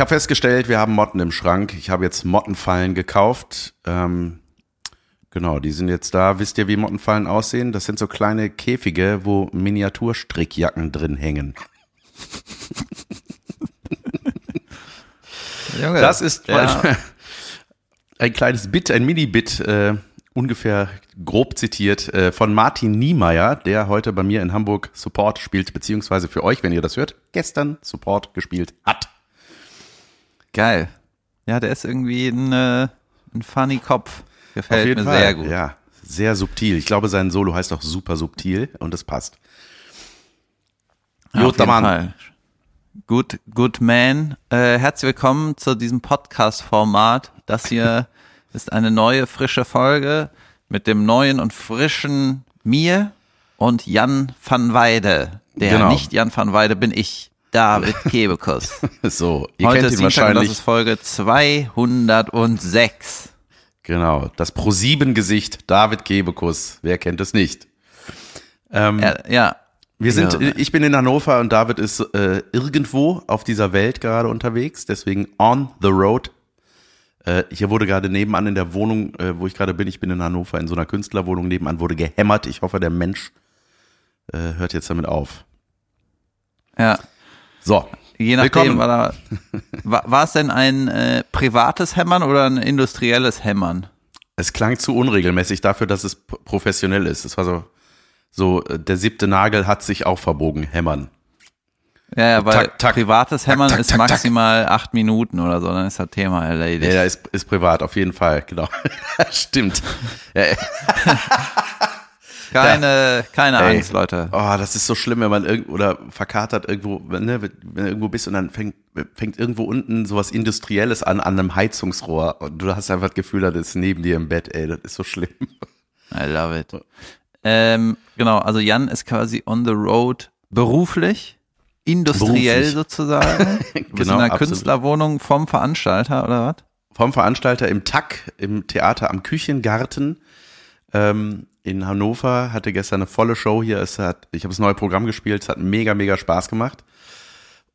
ich habe festgestellt, wir haben Motten im Schrank. Ich habe jetzt Mottenfallen gekauft. Ähm, genau, die sind jetzt da. Wisst ihr, wie Mottenfallen aussehen? Das sind so kleine Käfige, wo Miniaturstrickjacken drin hängen. Junge, Das ist ja, ein kleines Bit, ein Mini-Bit, äh, ungefähr grob zitiert, äh, von Martin Niemeyer, der heute bei mir in Hamburg Support spielt, beziehungsweise für euch, wenn ihr das hört, gestern Support gespielt hat. Geil. Ja, der ist irgendwie ein, äh, ein funny Kopf. Gefällt mir sehr gut. Ja, sehr subtil. Ich glaube, sein Solo heißt auch super subtil und es passt. Ja, Guter Mann. Fall. Good, good man. Äh, herzlich willkommen zu diesem Podcast-Format. Das hier ist eine neue, frische Folge mit dem neuen und frischen mir und Jan van Weide. Der Genau. nicht Jan van Weide bin ich, David Kebekus. So, ihr Heute kennt ist ihn und das wahrscheinlich. ist Folge 206. Genau, das Pro-7-Gesicht David Gebekus. Wer kennt es nicht? Ähm, Ja, ja. Wir sind, Ja. ich bin in Hannover und David ist äh, irgendwo auf dieser Welt gerade unterwegs, deswegen on the road. Äh, hier wurde gerade nebenan in der Wohnung, äh, wo ich gerade bin, ich bin in Hannover in so einer Künstlerwohnung nebenan, wurde gehämmert. Ich hoffe, der Mensch äh, hört jetzt damit auf. ja. So, Je nachdem, war, da, war, es denn ein äh, privates Hämmern oder ein industrielles Hämmern? es klang zu unregelmäßig dafür, dass es professionell ist. Es war so, so äh, der siebte Nagel hat sich auch verbogen, hämmern. Ja, ja, weil Tak, tak, privates Hämmern tak, ist tak, tak. maximal acht Minuten oder so, dann ist das Thema erledigt. Ja, ja, ist, ist privat, auf jeden Fall, genau. Stimmt. Ja, keine keine Ey. Angst, Leute. Oh, das ist so schlimm, wenn man irgendwo oder verkatert irgendwo, ne, wenn du irgendwo bist und dann fängt, fängt irgendwo unten sowas Industrielles an, an einem Heizungsrohr und du hast einfach das Gefühl, das ist neben dir im Bett, ey, das ist so schlimm. I love it. Ähm, genau, also Jan ist quasi on the road beruflich, industriell Beruflich. sozusagen. Bist Genau, in einer absolut. Künstlerwohnung vom Veranstalter oder was? Vom Veranstalter im TAC, im Theater am Küchengarten ähm, in Hannover, hatte gestern eine volle Show hier. Es hat, ich habe das neue Programm gespielt, es hat mega, mega Spaß gemacht.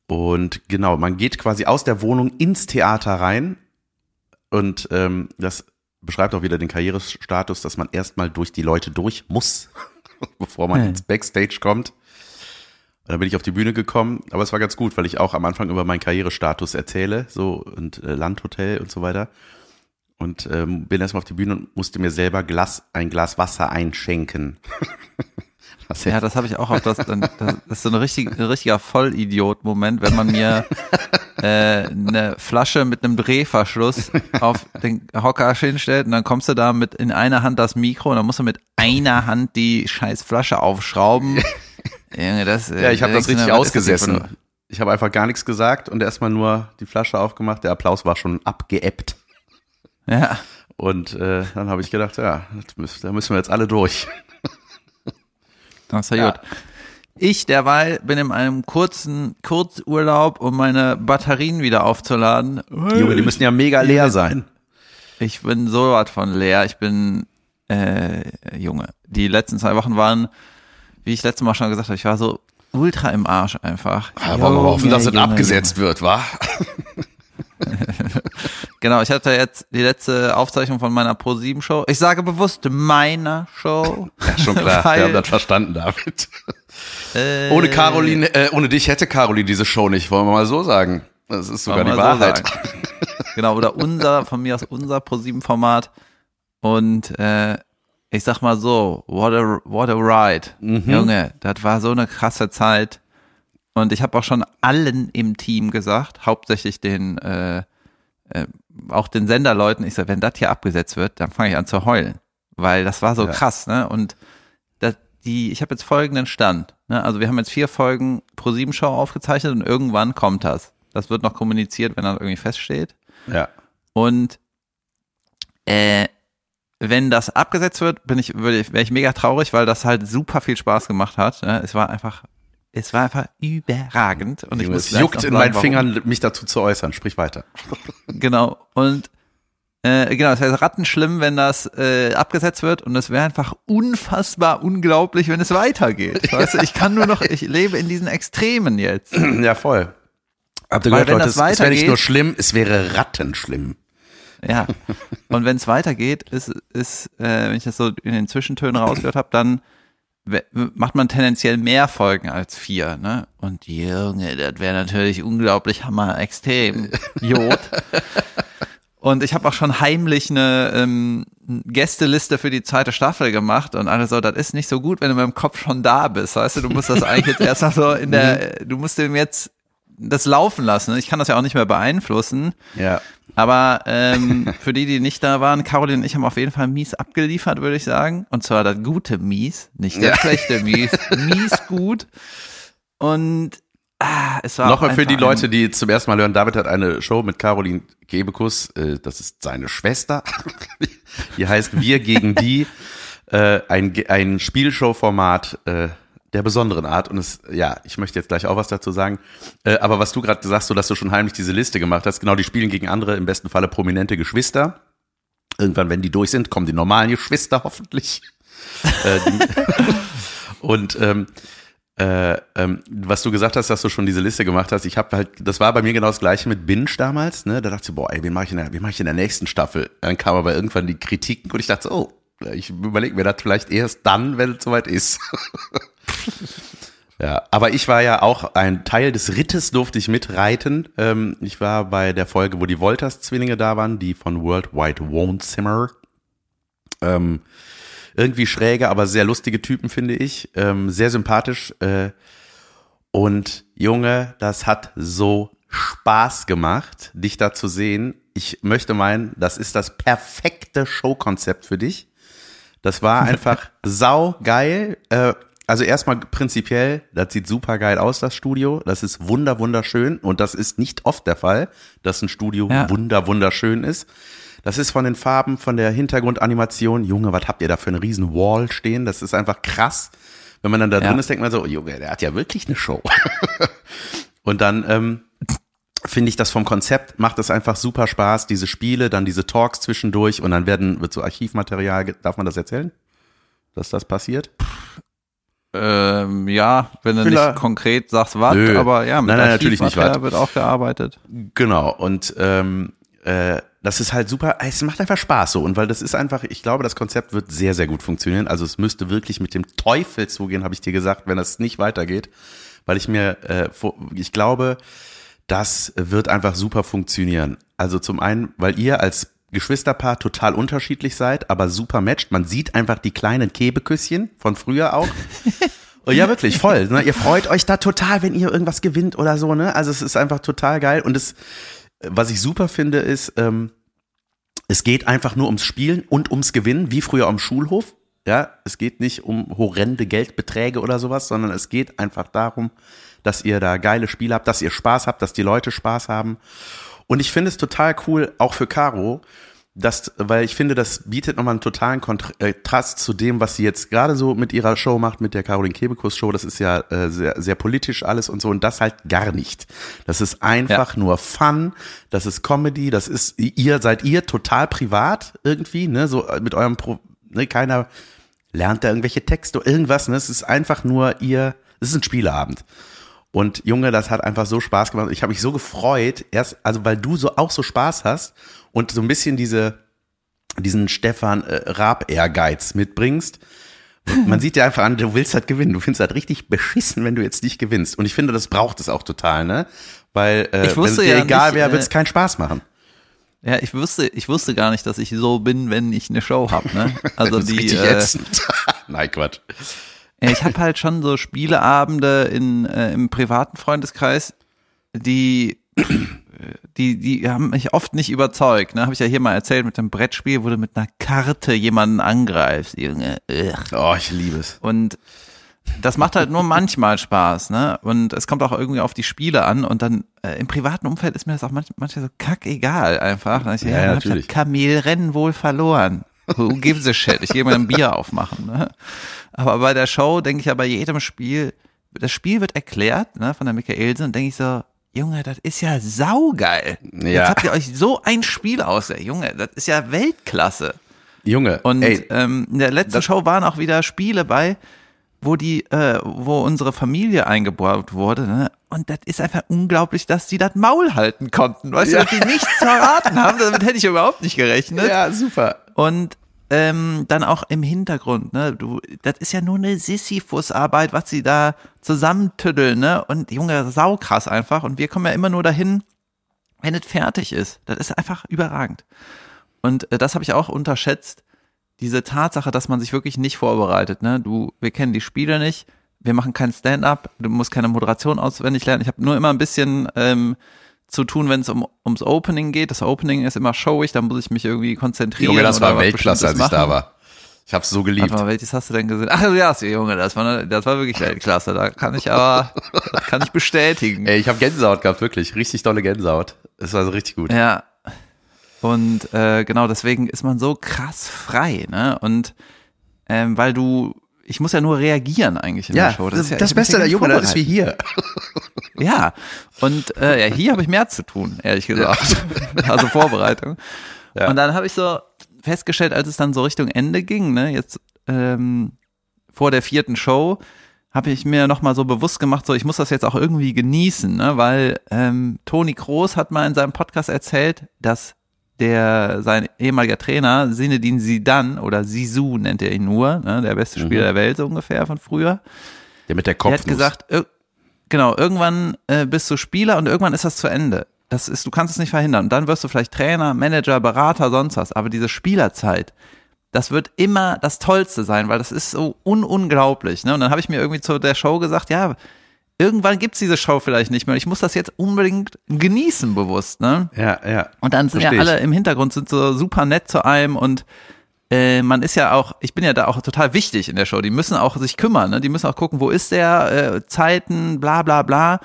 Und genau, man geht quasi aus der Wohnung ins Theater rein und ähm, das beschreibt auch wieder den Karrierestatus, dass man erstmal durch die Leute durch muss, bevor man Hm. ins Backstage kommt. Und dann bin ich auf die Bühne gekommen, aber es war ganz gut, weil ich auch am Anfang über meinen Karrierestatus erzähle, so und äh, Landhotel und so weiter. Und ähm, bin erstmal auf die Bühne und musste mir selber Glas, ein Glas Wasser einschenken. Ja, das habe ich auch auf das, das ist so ein, richtig, ein richtiger Vollidiot-Moment, wenn man mir äh, eine Flasche mit einem Drehverschluss auf den Hocker hinstellt und dann kommst du da mit in einer Hand das Mikro und dann musst du mit einer Hand die scheiß Flasche aufschrauben. Das, äh, Ja, ich habe da das richtig ausgesessen. Ich habe einfach gar nichts gesagt und erstmal nur die Flasche aufgemacht. Der Applaus war schon abgeebbt. Ja, Und äh, dann habe ich gedacht, ja, müssen, da müssen wir jetzt alle durch. das ist ja, Ja. gut. Ich derweil bin in einem kurzen Kurzurlaub, um meine Batterien wieder aufzuladen. Junge, die müssen ja mega leer sein. Ich bin so was von leer. Ich bin, äh, Junge. Die letzten zwei Wochen waren, wie ich letztes Mal schon gesagt habe, ich war so ultra im Arsch einfach. Ja, wollen wir hoffen, Junge, dass es Junge, abgesetzt wird, wa? Genau, ich hatte jetzt die letzte Aufzeichnung von meiner Pro7-Show. Ich sage bewusst meiner Show. Ja, schon klar. Wir haben das verstanden, David. Äh, Ohne Caroline, äh, ohne dich hätte Caroline diese Show nicht, wollen wir mal so sagen. Das ist sogar die so Wahrheit. sagen. Genau, oder unser, von mir aus unser Pro7-Format. Und äh, ich sag mal so, what a, what a ride. Mhm. Junge, das war so eine krasse Zeit. Und ich habe auch schon allen im Team gesagt, hauptsächlich den, äh, äh, auch den Senderleuten, ich sag, wenn das hier abgesetzt wird, dann fange ich an zu heulen. Weil das war so Ja. krass, ne? Und das, die, ich habe jetzt folgenden Stand. Ne? Also wir haben jetzt vier Folgen Pro 7 Show aufgezeichnet und irgendwann kommt das. Das wird noch kommuniziert, wenn das irgendwie feststeht. Ja. Und äh, wenn das abgesetzt wird, bin ich, würde ich, wäre ich mega traurig, weil das halt super viel Spaß gemacht hat. Ne? Es war einfach, es war einfach überragend. Und ich muss es juckt in meinen warum. Fingern, mich dazu zu äußern. Sprich weiter. Genau. Und äh, genau, es wäre rattenschlimm, wenn das äh, abgesetzt wird und es wäre einfach unfassbar unglaublich, wenn es weitergeht. Weißt du, ich kann nur noch, ich lebe in diesen Extremen jetzt. ja, voll. Habt ihr gehört, Leute, es, es wäre nicht nur schlimm, es wäre rattenschlimm. Ja. Und wenn es weitergeht, ist, ist äh, wenn ich das so in den Zwischentönen rausgehört habe, dann macht man tendenziell mehr Folgen als vier, ne? Und Junge, das wäre natürlich unglaublich hammer extrem. Jod. Und ich habe auch schon heimlich eine ähm, Gästeliste für die zweite Staffel gemacht und alle so, das ist nicht so gut, wenn du mit dem Kopf schon da bist, weißt du, du musst das eigentlich jetzt erst mal so in der, du musst dem jetzt das laufen lassen. Ich kann das ja auch nicht mehr beeinflussen. Ja. Aber ähm, für die, die nicht da waren, Caroline und ich haben auf jeden Fall mies abgeliefert, würde ich sagen. Und zwar das gute Mies, nicht das Ja. schlechte Mies. Mies gut. Und ah, es war Nochmal für die Leute, die zum ersten Mal hören, David hat eine Show mit Caroline Kebekus, äh, das ist seine Schwester. die heißt Wir gegen die, äh, ein, ein Spielshow-Format äh, der besonderen Art. Und es, ja, ich möchte jetzt gleich auch was dazu sagen. Äh, aber was du gerade sagst, so dass du schon heimlich diese Liste gemacht hast, genau, die spielen gegen andere, im besten Falle prominente Geschwister. Irgendwann, wenn die durch sind, kommen die normalen Geschwister hoffentlich. äh, und ähm, äh, ähm, was du gesagt hast, dass du schon diese Liste gemacht hast, ich habe halt, das war bei mir genau das gleiche mit Binge damals, ne? Da dachte ich, boah, ey, wen mache ich in der, wen mache ich in der nächsten Staffel? Dann kam aber irgendwann die Kritiken und ich dachte, oh, ich überlege mir das vielleicht erst dann, wenn es soweit ist. ja, aber ich war ja auch ein Teil des Rittes, durfte ich mitreiten. Ähm, ich war bei der Folge, wo die Wolters-Zwillinge da waren, die von Worldwide Wohnzimmer. Ähm, irgendwie schräge, aber sehr lustige Typen, finde ich. Ähm, sehr sympathisch. Äh, und Junge, das hat so Spaß gemacht, dich da zu sehen. Ich möchte meinen, das ist das perfekte Showkonzept für dich. Das war einfach sau geil. Äh, also erstmal prinzipiell, das sieht super geil aus, das Studio. Das ist wunder, wunderschön. Und das ist nicht oft der Fall, dass ein Studio Ja. wunder, wunderschön ist. Das ist von den Farben, von der Hintergrundanimation. Junge, was habt ihr da für einen riesen Wall stehen? Das ist einfach krass. Wenn man dann da Ja. drin ist, denkt man so, oh, Junge, der hat ja wirklich eine Show. Und dann ähm, finde ich das vom Konzept macht es einfach super Spaß, diese Spiele, dann diese Talks zwischendurch und dann werden wird so Archivmaterial, darf man das erzählen? Dass das passiert? Ähm, ja, wenn du nicht konkret sagst, was, Nö. aber ja, mit Nein, nein, natürlich nicht was. wird auch gearbeitet. Genau, und ähm, äh, das ist halt super, es macht einfach Spaß so. Und weil das ist einfach, ich glaube, das Konzept wird sehr, sehr gut funktionieren. Also es müsste wirklich mit dem Teufel zugehen, habe ich dir gesagt, wenn das nicht weitergeht. Weil ich mir, äh, ich glaube, das wird einfach super funktionieren. Also zum einen, weil ihr als Geschwisterpaar total unterschiedlich seid, aber super matcht. Man sieht einfach die kleinen Kebeküsschen von früher auch. Ja, wirklich, voll. Ne? Ihr freut euch da total, wenn ihr irgendwas gewinnt oder so, ne? Also es ist einfach total geil. Und es, was ich super finde, ist, ähm, es geht einfach nur ums Spielen und ums Gewinnen, wie früher am Schulhof. Ja, es geht nicht um horrende Geldbeträge oder sowas, sondern es geht einfach darum, dass ihr da geile Spiele habt, dass ihr Spaß habt, dass die Leute Spaß haben. Und ich finde es total cool, auch für Caro, dass, weil ich finde, das bietet nochmal einen totalen Kontrast zu dem, was sie jetzt gerade so mit ihrer Show macht, mit der Caroline Kebekus Show. Das ist ja äh, sehr, sehr politisch alles und so und das halt gar nicht. Das ist einfach nur Fun, das ist Comedy, das ist, ihr seid ihr total privat irgendwie, ne, so äh, mit eurem, Pro, ne, keiner lernt da irgendwelche Texte oder irgendwas, ne, es ist einfach nur ihr, es ist ein Spieleabend. Und Junge, das hat einfach so Spaß gemacht. Ich habe mich so gefreut, erst, also weil du so auch so Spaß hast und so ein bisschen diese, diesen Stefan äh, Raab-Ehrgeiz mitbringst. Man sieht dir einfach an, du willst halt gewinnen. Du findest halt richtig beschissen, wenn du jetzt nicht gewinnst. Und ich finde, das braucht es auch total, ne? Weil äh, wenn es dir ja egal wäre, äh, wird es keinen Spaß machen. Ja, ich wusste, ich wusste gar nicht, dass ich so bin, wenn ich eine Show hab, ne? Also die, äh. Nein, Quatsch. Ja, ich habe halt schon so Spieleabende in, äh, im privaten Freundeskreis, die, die, die haben mich oft nicht überzeugt. Ne? Habe ich ja hier mal erzählt mit dem Brettspiel, wo du mit einer Karte jemanden angreifst. Junge, ugh. Oh, ich liebe es. Und das macht halt nur manchmal Spaß, ne? Und es kommt auch irgendwie auf die Spiele an und dann äh, im privaten Umfeld ist mir das auch manch, manchmal so kackegal einfach. Dann ich, Ja, ja, ich natürlich. das Kamelrennen wohl verloren. Who gives a shit? Ich gehe mal ein Bier aufmachen, ne? Aber bei der Show denke ich ja bei jedem Spiel, das Spiel wird erklärt, ne, von der Michaelsen, und denke ich so, Junge, das ist ja saugeil. Ja. Jetzt habt ihr euch so ein Spiel aus, Junge, das ist ja Weltklasse. Junge, Und ey, ähm, in der letzten Show waren auch wieder Spiele bei, wo die, äh, wo unsere Familie eingebaut wurde, ne? Und das ist einfach unglaublich, dass die das Maul halten konnten. Weißt du, dass die nichts verraten haben, damit hätte ich überhaupt nicht gerechnet. Ja, super. Und ähm, dann auch im Hintergrund, ne, du, das ist ja nur eine Sisyphus-Arbeit, was sie da zusammentüddeln, ne, und Junge, saukrass einfach, und wir kommen ja immer nur dahin, wenn es fertig ist. Das ist einfach überragend. Und äh, das habe ich auch unterschätzt, diese Tatsache, dass man sich wirklich nicht vorbereitet, ne, du, wir kennen die Spiele nicht, wir machen kein Stand-up, du musst keine Moderation auswendig lernen, ich habe nur immer ein bisschen, ähm, zu tun, wenn es um, ums Opening geht. Das Opening ist immer showig, da muss ich mich irgendwie konzentrieren. Junge, das war Weltklasse, als ich da war. Ich hab's so geliebt. Warte mal, welches hast du denn gesehen? Ach ja, Junge, das war, das war wirklich Weltklasse. Da kann ich aber, kann ich bestätigen. Ey, ich habe Gänsehaut gehabt, wirklich. Richtig tolle Gänsehaut. Es war so richtig gut. Ja. Und äh, genau deswegen ist man so krass frei, ne? Und ähm, weil du, ich muss ja nur reagieren eigentlich in Ja, der Show. das, ist ja, das Beste ja der das ist wie hier. Ja, und äh, ja, hier habe ich mehr zu tun, ehrlich gesagt. Also Vorbereitung. Ja. Und dann habe ich so festgestellt, als es dann so Richtung Ende ging, ne, jetzt ähm, vor der vierten Show, habe ich mir nochmal so bewusst gemacht, so ich muss das jetzt auch irgendwie genießen, ne, weil ähm, Toni Kroos hat mal in seinem Podcast erzählt, dass der sein ehemaliger Trainer Sinedin Sidan oder Sisu nennt er ihn nur, ne, der beste Spieler der Welt so ungefähr von früher. Der mit der Der Kopf. hat gesagt, ir- genau, irgendwann äh, bist du Spieler und irgendwann ist das zu Ende. Das ist, du kannst es nicht verhindern. Und dann wirst du vielleicht Trainer, Manager, Berater, sonst was. Aber diese Spielerzeit, das wird immer das Tollste sein, weil das ist so ununglaublich. Ne? Und dann habe ich mir irgendwie zu der Show gesagt, ja, irgendwann gibt's diese Show vielleicht nicht mehr. Ich muss das jetzt unbedingt genießen bewusst. Ne? ja, ja. Und dann sind ja Versteh ich. alle im Hintergrund sind so super nett zu einem und äh, man ist ja auch, ich bin ja da auch total wichtig in der Show. Die müssen auch sich kümmern, ne? Die müssen auch gucken, wo ist der, äh, Zeiten, bla bla bla.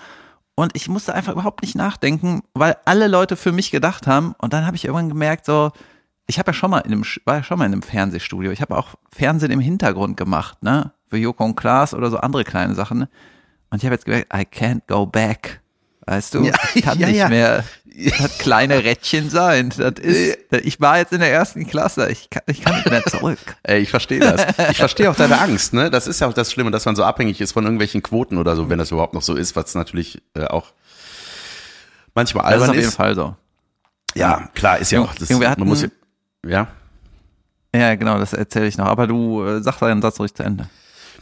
Und ich musste einfach überhaupt nicht nachdenken, weil alle Leute für mich gedacht haben. Und dann habe ich irgendwann gemerkt, so, ich habe ja schon mal in einem, war ja schon mal in einem Fernsehstudio. Ich habe auch Fernsehen im Hintergrund gemacht, ne? Für Joko und Klaas oder so andere kleine Sachen. Und ich habe jetzt gemerkt, I can't go back. Weißt du, Ja, ich kann ja, nicht ja. mehr das kleine Rädchen sein. Das ist, ich war jetzt in der ersten Klasse. Ich kann, ich kann nicht mehr zurück. Ey, ich verstehe das. Ich verstehe auch deine Angst, ne? Das ist ja auch das Schlimme, dass man so abhängig ist von irgendwelchen Quoten oder so, wenn das überhaupt noch so ist, was natürlich äh, auch manchmal Das ist albern auf ist. jeden Fall so. Ja, klar, ist ja auch. Das, hatten- man muss ja, ja. Ja, genau, das erzähle ich noch. Aber du äh, sag deinen Satz ruhig zu Ende.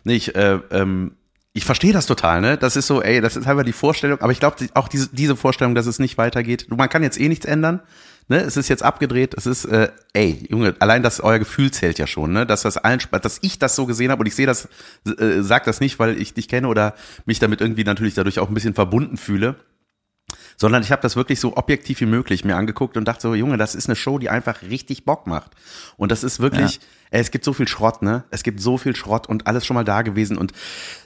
Nee, ich, äh, ähm, ich verstehe das total, ne? Das ist so, ey, das ist einfach die Vorstellung, aber ich glaube auch diese, diese Vorstellung, dass es nicht weitergeht. Man kann jetzt eh nichts ändern, ne? Es ist jetzt abgedreht, es ist, äh, ey, Junge, allein das euer Gefühl zählt ja schon, ne? Dass das allen, dass ich das so gesehen habe und ich sehe das, äh, sag das nicht, weil ich dich kenne oder mich damit irgendwie natürlich dadurch auch ein bisschen verbunden fühle. Sondern ich habe das wirklich so objektiv wie möglich mir angeguckt und dachte so, Junge, das ist eine Show, die einfach richtig Bock macht. Und das ist wirklich, ey, es gibt so viel Schrott, ne? Es gibt so viel Schrott und alles schon mal da gewesen. Und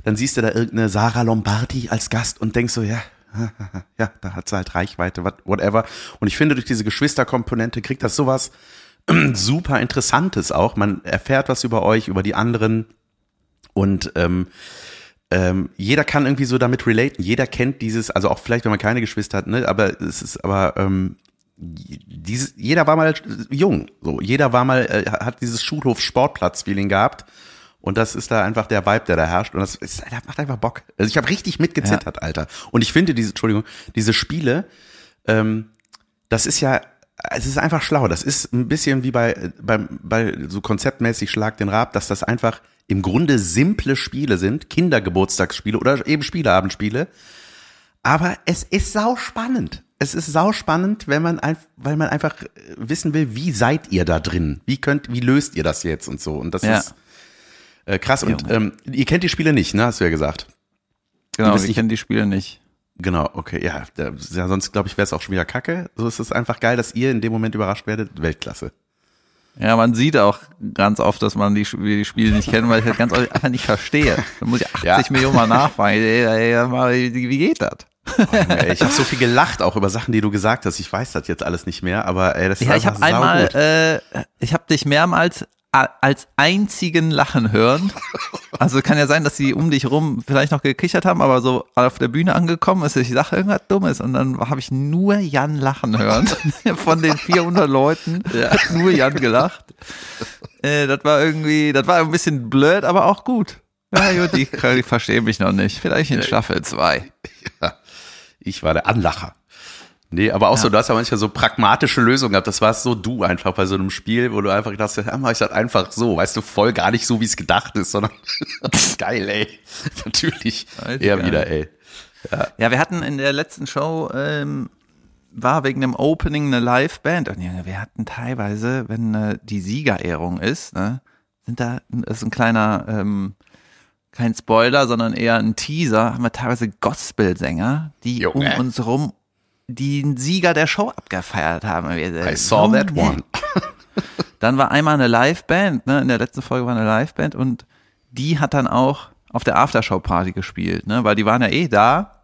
dann siehst du da irgendeine Sarah Lombardi als Gast und denkst so, ja, ja, da hat sie halt Reichweite, what- whatever. Und ich finde, durch diese Geschwisterkomponente kriegt das sowas super Interessantes auch. Man erfährt was über euch, über die anderen. Und ähm, ähm, jeder kann irgendwie so damit relaten. Jeder kennt dieses, also auch vielleicht, wenn man keine Geschwister hat, ne, aber es ist aber ähm, dieses, jeder war mal jung, so jeder war mal äh, hat dieses Schulhof-Sportplatz-Feeling gehabt und das ist da einfach der Vibe, der da herrscht und das, ist, das macht einfach Bock. Also ich habe richtig mitgezittert, Alter. Und ich finde diese, Entschuldigung, diese Spiele, ähm, das ist ja, es ist einfach schlau. Das ist ein bisschen wie bei, bei, bei so konzeptmäßig Schlag den Rab, dass das einfach im Grunde simple Spiele sind, Kindergeburtstagsspiele oder eben Spieleabendspiele. Aber es ist sau spannend. Es ist sau spannend, wenn man ein, weil man einfach äh, wissen will, wie seid ihr da drin? Wie könnt, wie löst ihr das jetzt und so? Und das Ja. ist äh, krass. Und ähm, ihr kennt die Spiele nicht, ne? Hast du ja gesagt. Genau, wir nicht- kennen die Spiele nicht. Genau, okay, ja, ja sonst glaube ich wäre es auch schon wieder Kacke. So ist es einfach geil, dass ihr in dem Moment überrascht werdet. Weltklasse. Ja, man sieht auch ganz oft, dass man die, die Spiele nicht kennen, weil ich das ganz oft einfach nicht verstehe. Da muss ich 80 Ja. Millionen Mal nachfragen. Ey, ey, mal, wie, geht das? Ey, ich habe so viel gelacht auch über Sachen, die du gesagt hast. Ich weiß das jetzt alles nicht mehr, aber ey, das ist Ja, ich habe einmal, saugut. äh, ich habe dich mehrmals als einzigen lachen hören. Also kann ja sein, dass sie um dich rum vielleicht noch gekichert haben, aber so auf der Bühne angekommen ist, ich sage irgendwas Dummes und dann habe ich nur Jan lachen hören. Von den 400 Leuten hat nur Jan gelacht. Äh, das war irgendwie, das war ein bisschen blöd, aber auch gut. Ja, gut, die, die verstehen mich noch nicht. Vielleicht in Staffel 2. Ja. Ich war der Anlacher. Nee, aber auch Ja. so, du hast ja manchmal so pragmatische Lösungen gehabt. Das war so du einfach bei so einem Spiel, wo du einfach gedacht hast, ja, mach ich das einfach so. Weißt du, voll gar nicht so, wie es gedacht ist, sondern geil, ey. Natürlich. Weiß Eher geil. wieder, ey. Ja, wir hatten in der letzten Show, ähm, war wegen dem Opening eine Live-Band und Junge, wir hatten teilweise, wenn äh, die Siegerehrung ist, ne, sind da, ist ein kleiner, ähm, kein Spoiler, sondern eher ein Teaser, haben wir teilweise Gospelsänger, die Junge. um uns rum den Sieger der Show abgefeiert haben. I saw that one. Dann war einmal eine Liveband, ne? In der letzten Folge war eine Liveband und die hat dann auch auf der Aftershow-Party gespielt, ne? Weil die waren ja eh da.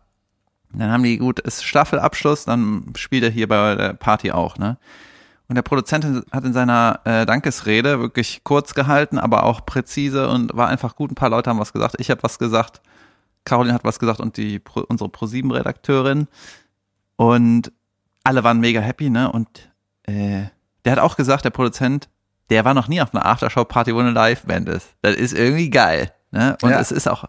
Dann haben die, gut, ist Staffelabschluss, dann spielt er hier bei der Party auch, ne? Und der Produzent hat in seiner äh, Dankesrede wirklich kurz gehalten, aber auch präzise und war einfach gut. Ein paar Leute haben was gesagt. Ich habe was gesagt. Caroline hat was gesagt und die unsere ProSieben-Redakteurin. Und alle waren mega happy, ne? Und äh, der hat auch gesagt, der Produzent, der war noch nie auf einer Aftershow-Party, wo eine Liveband ist. Das ist irgendwie geil. Ne? Und Ja. es ist auch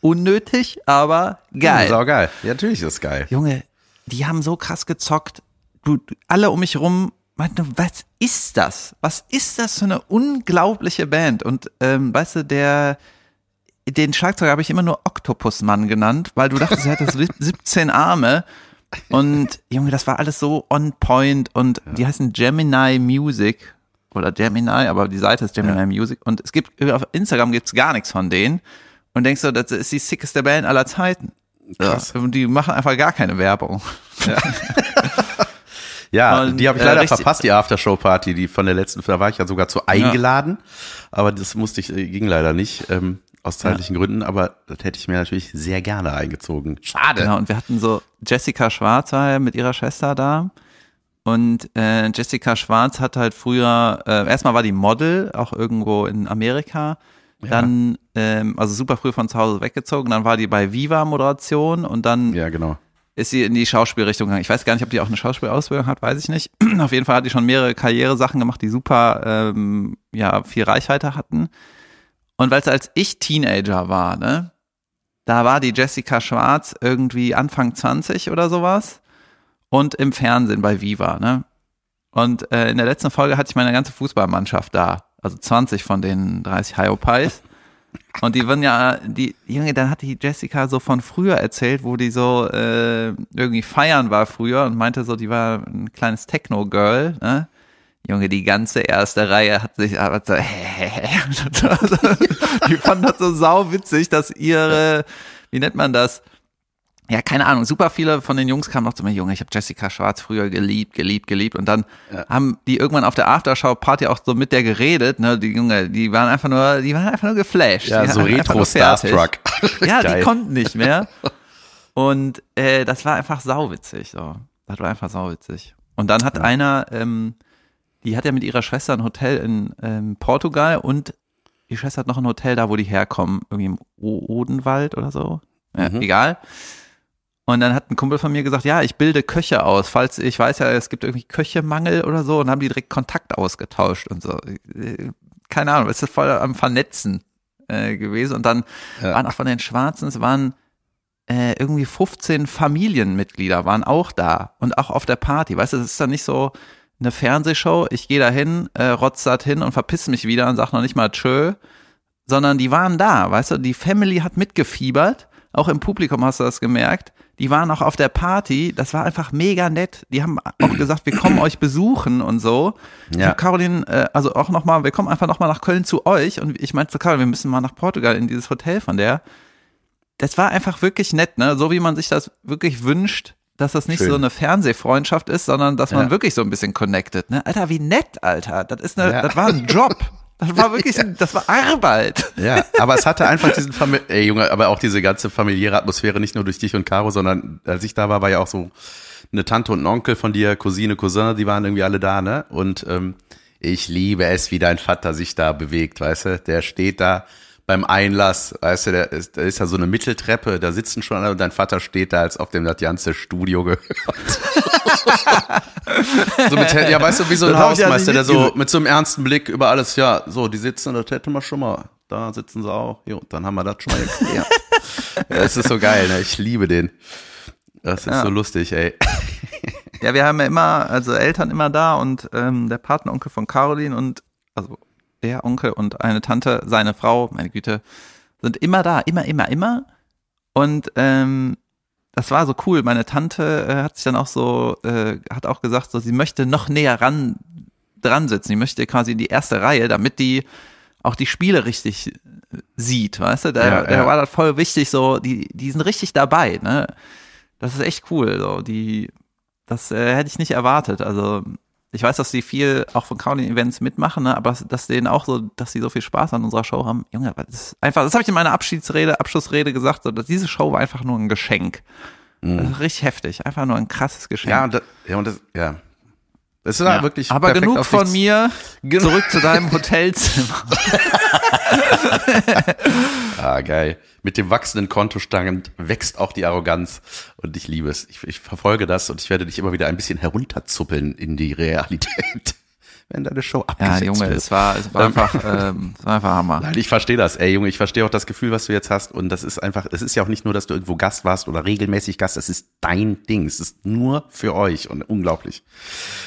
unnötig, aber geil. Sau geil. Ja, natürlich ist es geil. Junge, die haben so krass gezockt. Du, alle um mich rum meinten, was ist das? Was ist das für eine unglaubliche Band? Und ähm, weißt du, der den Schlagzeuger habe ich immer nur Oktopusmann genannt, weil du dachtest, er sieb- 17 Arme. Und Junge, das war alles so on point und die heißen Gemini Music oder Gemini, aber die Seite ist Gemini Music und es gibt auf Instagram gibt's gar nichts von denen und denkst du, das ist die sickeste Band aller Zeiten. Krass. Ja, und die machen einfach gar keine Werbung. Ja, Und, die habe ich äh, leider richtig- verpasst, die Aftershow-Party, die von der letzten, da war ich ja sogar zu eingeladen, aber das musste ich, äh, ging leider nicht, ähm, aus zeitlichen Gründen, aber das hätte ich mir natürlich sehr gerne eingezogen. Schade. Genau, und wir hatten so Jessica Schwarz war ja mit ihrer Schwester da. Und äh, Jessica Schwarz hat halt früher, äh, erstmal war die Model, auch irgendwo in Amerika. Dann, ähm, also super früh von zu Hause weggezogen. Dann war die bei Viva Moderation und dann Ja, genau. ist sie in die Schauspielrichtung gegangen. Ich weiß gar nicht, ob die auch eine Schauspielausbildung hat, weiß ich nicht. Auf jeden Fall hat die schon mehrere Karrieresachen gemacht, die super, ähm, ja, viel Reichweite hatten. Und weil es als ich Teenager war, ne, da war die Jessica Schwarz irgendwie Anfang 20 oder sowas und im Fernsehen bei Viva, ne. Und äh, in der letzten Folge hatte ich meine ganze Fußballmannschaft da, also 20 von den 30 Hyopies. Und die waren ja, die Junge, dann hat die Jessica so von früher erzählt, wo die so äh, irgendwie feiern war früher und meinte so, die war ein kleines Techno-Girl, ne? Junge, die ganze erste Reihe hat sich aber so, die fanden das so sauwitzig, dass ihre, wie nennt man das? Ja, keine Ahnung, super viele von den Jungs kamen noch zu mir, Junge, ich habe Jessica Schwarz früher geliebt, geliebt, geliebt und dann haben die irgendwann auf der Aftershow-Party auch so mit der geredet, ne, die Junge, die waren einfach nur, die waren einfach nur geflasht. Ja, die so fertig. Retro-Starstruck. Ja, Geil. die konnten nicht mehr. Und äh, das war einfach sauwitzig. So. Das war einfach sauwitzig. Und dann hat einer, ähm, die hat ja mit ihrer Schwester ein Hotel in ähm, Portugal und die Schwester hat noch ein Hotel da, wo die herkommen, irgendwie im Odenwald oder so. Ja, Mhm. Egal. Und dann hat ein Kumpel von mir gesagt, ja, ich bilde Köche aus, falls ich weiß ja, es gibt irgendwie Köchemangel oder so und haben die direkt Kontakt ausgetauscht und so. Keine Ahnung, es ist voll am Vernetzen äh, gewesen. Und dann Ja. waren auch von den Schwarzen, es waren äh, irgendwie 15 Familienmitglieder waren auch da und auch auf der Party. Weißt du, das ist dann nicht so eine Fernsehshow, ich gehe da hin, äh, rotz dat hin und verpiss mich wieder und sag noch nicht mal tschö, sondern die waren da, weißt du, die Family hat mitgefiebert, auch im Publikum hast du das gemerkt, die waren auch auf der Party, das war einfach mega nett, die haben auch gesagt, wir kommen euch besuchen und so. Ich Ja. hab Caroline, äh, also auch nochmal, wir kommen einfach nochmal nach Köln zu euch und ich meinte zu Caroline, wir müssen mal nach Portugal in dieses Hotel von der. Das war einfach wirklich nett, ne, so wie man sich das wirklich wünscht, dass das nicht Schön. so eine Fernsehfreundschaft ist, sondern dass man Ja. wirklich so ein bisschen connected, ne? Alter, wie nett, Alter. Das ist eine, Ja. das war ein Job. Das war wirklich, ein, das war Arbeit. Ja, aber es hatte einfach diesen Famili ey Junge, aber auch diese ganze familiäre Atmosphäre, nicht nur durch dich und Caro, sondern als ich da war, war ja auch so eine Tante und ein Onkel von dir, Cousine, Cousin, die waren irgendwie alle da, ne? Und ähm, ich liebe es, wie dein Vater sich da bewegt, weißt du? Der steht da beim Einlass, weißt du, der ist, da ist ja so eine Mitteltreppe, da sitzen schon alle und dein Vater steht da, als ob dem das ganze Studio gehört. so mit, ja, weißt du, wie so ein Das Hausmeister, der so mit so einem ernsten Blick über alles, ja, so, die sitzen, das hätten wir schon mal. Da sitzen sie auch. Jo, dann haben wir das schon mal geklärt. ja, es ist so geil, ne? Ich liebe den. Das ist Ja. so lustig, ey. Ja, wir haben ja immer, also Eltern immer da und ähm, der Patenonkel von Caroline und also der Onkel und eine Tante, seine Frau, meine Güte, sind immer da, immer, immer, immer. Und ähm, das war so cool. Meine Tante äh, hat sich dann auch so, äh, hat auch gesagt, so sie möchte noch näher ran dran sitzen. Sie möchte quasi in die erste Reihe, damit die auch die Spiele richtig äh, sieht, weißt du? Da, Ja, da ja. war das voll wichtig, so die, die sind richtig dabei, ne? Das ist echt cool. So die, das äh, hätte ich nicht erwartet. Also ich weiß, dass die viel auch von Caroline Events mitmachen, ne? aber dass denen auch so, dass sie so viel Spaß an unserer Show haben. Junge, das ist einfach, das habe ich in meiner Abschiedsrede, Abschlussrede gesagt, so, dass diese Show war einfach nur ein Geschenk. Ist richtig heftig, einfach nur ein krasses Geschenk. Ja, und das, ja, und das, ja. Das ist Ja. wirklich aber genug von mir. Zurück zu deinem Hotelzimmer. Ah, geil. Mit dem wachsenden Kontostand wächst auch die Arroganz und ich liebe es. Ich, ich verfolge das und ich werde dich immer wieder ein bisschen herunterzuppeln in die Realität, wenn deine Show Ja, abgesetzt Junge, wird. es war, es war einfach, ähm, es war einfach Hammer. Nein, ich verstehe das, ey Junge, ich verstehe auch das Gefühl, was du jetzt hast und das ist einfach, es ist ja auch nicht nur, dass du irgendwo Gast warst oder regelmäßig Gast, es ist dein Ding, es ist nur für euch und unglaublich.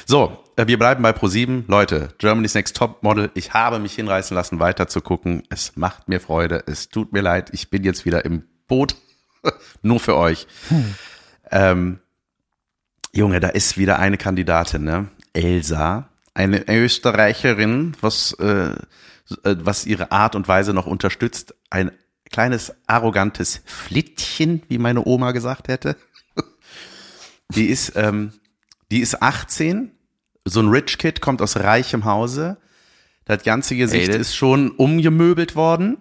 So, äh, wir bleiben bei Pro7. Leute, Germany's Next Top Model, ich habe mich hinreißen lassen, weiter zu gucken. Es macht mir Freude, es tut mir leid, ich bin jetzt wieder im Boot, nur für euch. Ähm, Junge, da ist wieder eine Kandidatin, ne? Elsa, eine Österreicherin, was, äh, äh, was ihre Art und Weise noch unterstützt. Ein kleines, arrogantes Flittchen, wie meine Oma gesagt hätte. Die ist, ähm, die ist 18, so ein Rich Kid, kommt aus reichem Hause. Das ganze Gesicht Ey, ist schon umgemöbelt worden.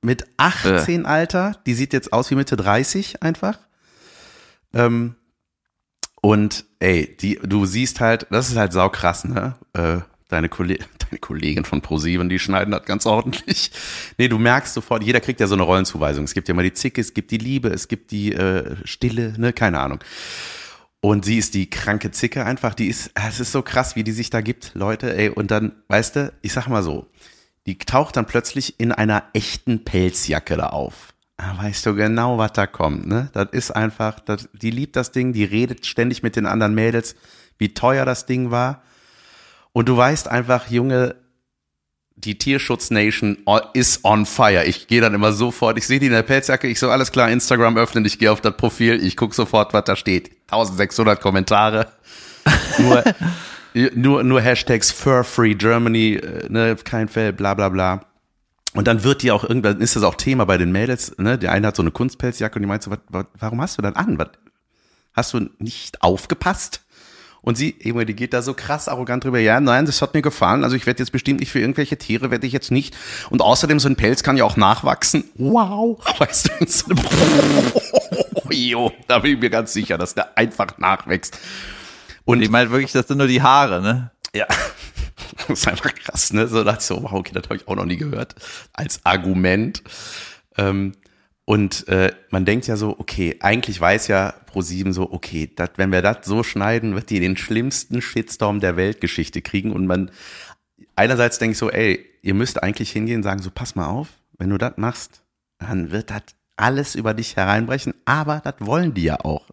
Mit 18 Alter, die sieht jetzt aus wie Mitte 30 einfach. Ähm, und ey, die, du siehst halt, das ist halt saukrass, ne? Äh, deine, Kolle deine Kollegen von ProSieben, die schneiden das ganz ordentlich. Nee, du merkst sofort, jeder kriegt ja so eine Rollenzuweisung. Es gibt ja mal die Zicke, es gibt die Liebe, es gibt die äh, Stille, ne, keine Ahnung. Und sie ist die kranke Zicke einfach, die ist, es ist so krass, wie die sich da gibt, Leute, ey, und dann, weißt du, ich sag mal so, die taucht dann plötzlich in einer echten Pelzjacke da auf. Da weißt du genau, was da kommt, ne? Das ist einfach, das, die liebt das Ding, die redet ständig mit den anderen Mädels, wie teuer das Ding war. Und du weißt einfach, Junge, die Tierschutz-Nation ist on fire. Ich gehe dann immer sofort, ich sehe die in der Pelzjacke, ich so, alles klar, Instagram öffnen, ich gehe auf das Profil, ich guck sofort, was da steht. 1600 Kommentare. Nur, nur, nur Hashtags Fur Free Germany, äh, ne, kein Fell, bla bla bla. Und dann wird die auch irgendwann, ist das auch Thema bei den Mädels, ne? Der eine hat so eine Kunstpelzjacke und die meint so, was, warum hast du dann an? Was, hast du nicht aufgepasst? Und sie, Junge, die geht da so krass arrogant drüber. Ja, nein, das hat mir gefallen. Also ich werde jetzt bestimmt nicht für irgendwelche Tiere, werde ich jetzt nicht. Und außerdem, so ein Pelz kann ja auch nachwachsen. Wow. Weißt du, so jo, da bin ich mir ganz sicher, dass der einfach nachwächst. Und Die meint wirklich, das sind nur die Haare, ne? ja, das ist einfach krass, ne? So dachte ich so, wow, okay, das habe ich auch noch nie gehört als Argument. Ähm, und äh, man denkt ja so, okay, eigentlich weiß ja Pro7 so, okay, dat, wenn wir das so schneiden, wird die den schlimmsten Shitstorm der Weltgeschichte kriegen. Und man, einerseits denke ich so, ey, ihr müsst eigentlich hingehen und sagen, so, pass mal auf, wenn du das machst, dann wird das alles über dich hereinbrechen, aber das wollen die ja auch.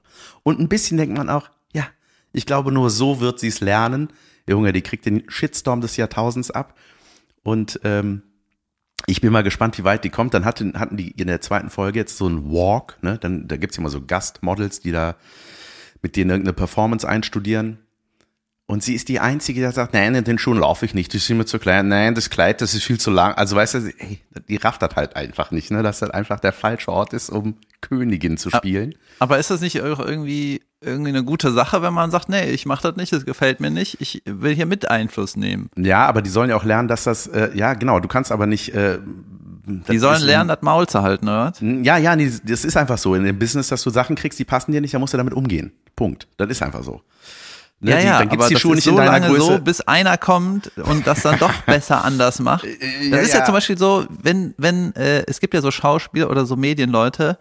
Und ein bisschen denkt man auch, ja, ich glaube, nur so wird sie es lernen. Junge, die kriegt den Shitstorm des Jahrtausends ab. Und ähm, ich bin mal gespannt, wie weit die kommt. Dann hatten, hatten die in der zweiten Folge jetzt so einen Walk, ne? Dann, da gibt's immer so Gastmodels, die da mit denen irgendeine Performance einstudieren. Und sie ist die Einzige, die sagt, nein, in den Schuhen laufe ich nicht, die sind mir zu klein, nein, das Kleid, das ist viel zu lang. Also weißt du, ey, die rafft das halt einfach nicht, ne? Dass das einfach der falsche Ort ist, um Königin zu spielen. Aber ist das nicht auch irgendwie, irgendwie eine gute Sache, wenn man sagt, nee, ich mach das nicht, das gefällt mir nicht, ich will hier mit Einfluss nehmen. Ja, aber die sollen ja auch lernen, dass das, äh, ja, genau, du kannst aber nicht. Äh, Die sollen lernen, das Maul zu halten, oder? Ja, ja, nee, das ist einfach so. In dem Business, dass du Sachen kriegst, die passen dir nicht, dann musst du damit umgehen. Punkt. Das ist einfach so. Ne, die, dann gibt's aber die Schuhe nicht so in deiner lange Größe. so, bis einer kommt und das dann doch besser anders macht. Das ja, ist ja, ja. zum Beispiel so, wenn, wenn, äh, es gibt ja so Schauspieler oder so Medienleute,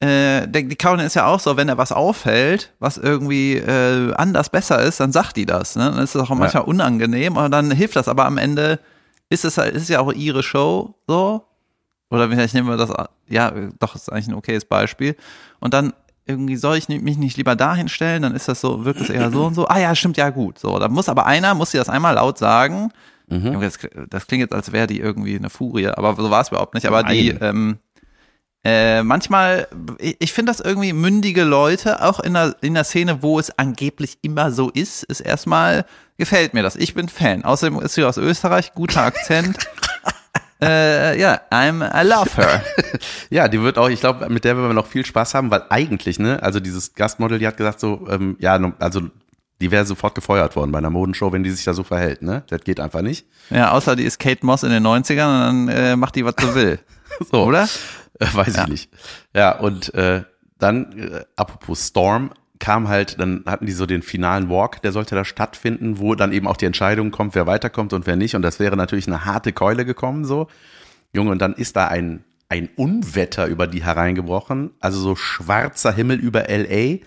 äh, der, die Caroline ist ja auch so, wenn er was auffällt, was irgendwie äh, anders besser ist, dann sagt die das. Ne? Dann ist es auch manchmal unangenehm, aber dann hilft das. Aber am Ende ist es halt, ist ja auch ihre Show, so. Oder vielleicht nehmen wir das, ja, doch, ist eigentlich ein okayes Beispiel. Und dann irgendwie soll ich mich nicht lieber dahin stellen, dann ist das so, wirkt es eher so und so. Ah ja, stimmt ja gut. So, da muss aber einer, muss sie das einmal laut sagen. Mhm. Das, das, klingt jetzt, als wäre die irgendwie eine Furie, aber so war es überhaupt nicht. Aber Nein. die, ähm, äh, manchmal, ich, ich finde das irgendwie mündige Leute, auch in der, in der Szene, wo es angeblich immer so ist, ist erstmal, gefällt mir das. Ich bin Fan. Außerdem ist sie aus Österreich, guter Akzent. äh, ja, I'm, I love her. ja, die wird auch, ich glaube, mit der werden wir noch viel Spaß haben, weil eigentlich, ne, also dieses Gastmodel, die hat gesagt so, ähm, ja, also die wäre sofort gefeuert worden bei einer Modenshow, wenn die sich da so verhält, ne? Das geht einfach nicht. Ja, außer die ist Kate Moss in den 90ern und dann äh, macht die, was sie will. so. Oder? Äh, weiß ja. ich nicht. Ja, und äh, dann, äh, apropos Storm, kam halt, dann hatten die so den finalen Walk, der sollte da stattfinden, wo dann eben auch die Entscheidung kommt, wer weiterkommt und wer nicht. Und das wäre natürlich eine harte Keule gekommen, so. Junge, und dann ist da ein, ein Unwetter über die hereingebrochen, also so schwarzer Himmel über LA.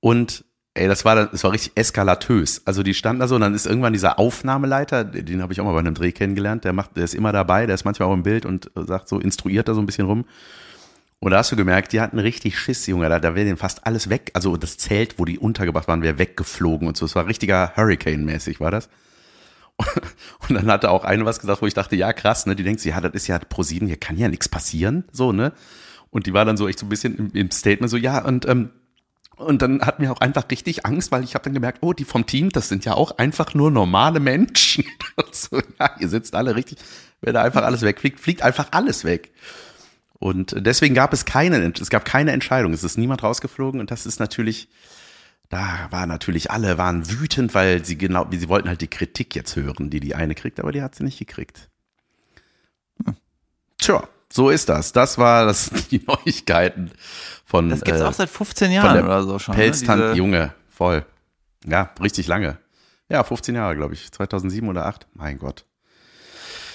Und ey, das war dann, das war richtig eskalatös. Also die standen da so und dann ist irgendwann dieser Aufnahmeleiter, den habe ich auch mal bei einem Dreh kennengelernt, der macht, der ist immer dabei, der ist manchmal auch im Bild und sagt so, instruiert da so ein bisschen rum. Und da hast du gemerkt, die hatten richtig Schiss, Junge. Da, da wäre denen fast alles weg. Also das Zelt, wo die untergebracht waren, wäre weggeflogen und so. Es war richtiger Hurricane-mäßig, war das. Und dann hatte auch eine was gesagt, wo ich dachte, ja krass, ne? Die denkt, ja, das ist ja ProSieben, hier kann ja nichts passieren, so ne. Und die war dann so echt so ein bisschen im, im Statement so, ja und ähm, und dann hat mir auch einfach richtig Angst, weil ich habe dann gemerkt, oh, die vom Team, das sind ja auch einfach nur normale Menschen. so, ja, ihr sitzt alle richtig, wenn da einfach alles wegfliegt, fliegt einfach alles weg. Und deswegen gab es keine, es gab keine Entscheidung. Es ist niemand rausgeflogen und das ist natürlich, da war natürlich alle waren wütend, weil sie genau, sie wollten halt die Kritik jetzt hören, die die eine kriegt, aber die hat sie nicht gekriegt. Hm. Tja, so ist das. Das war das die Neuigkeiten von. Das gibt's äh, auch seit 15 Jahren oder so schon. Pelztant ne? Junge, voll. Ja, richtig lange. Ja, 15 Jahre, glaube ich. 2007 oder 8. Mein Gott.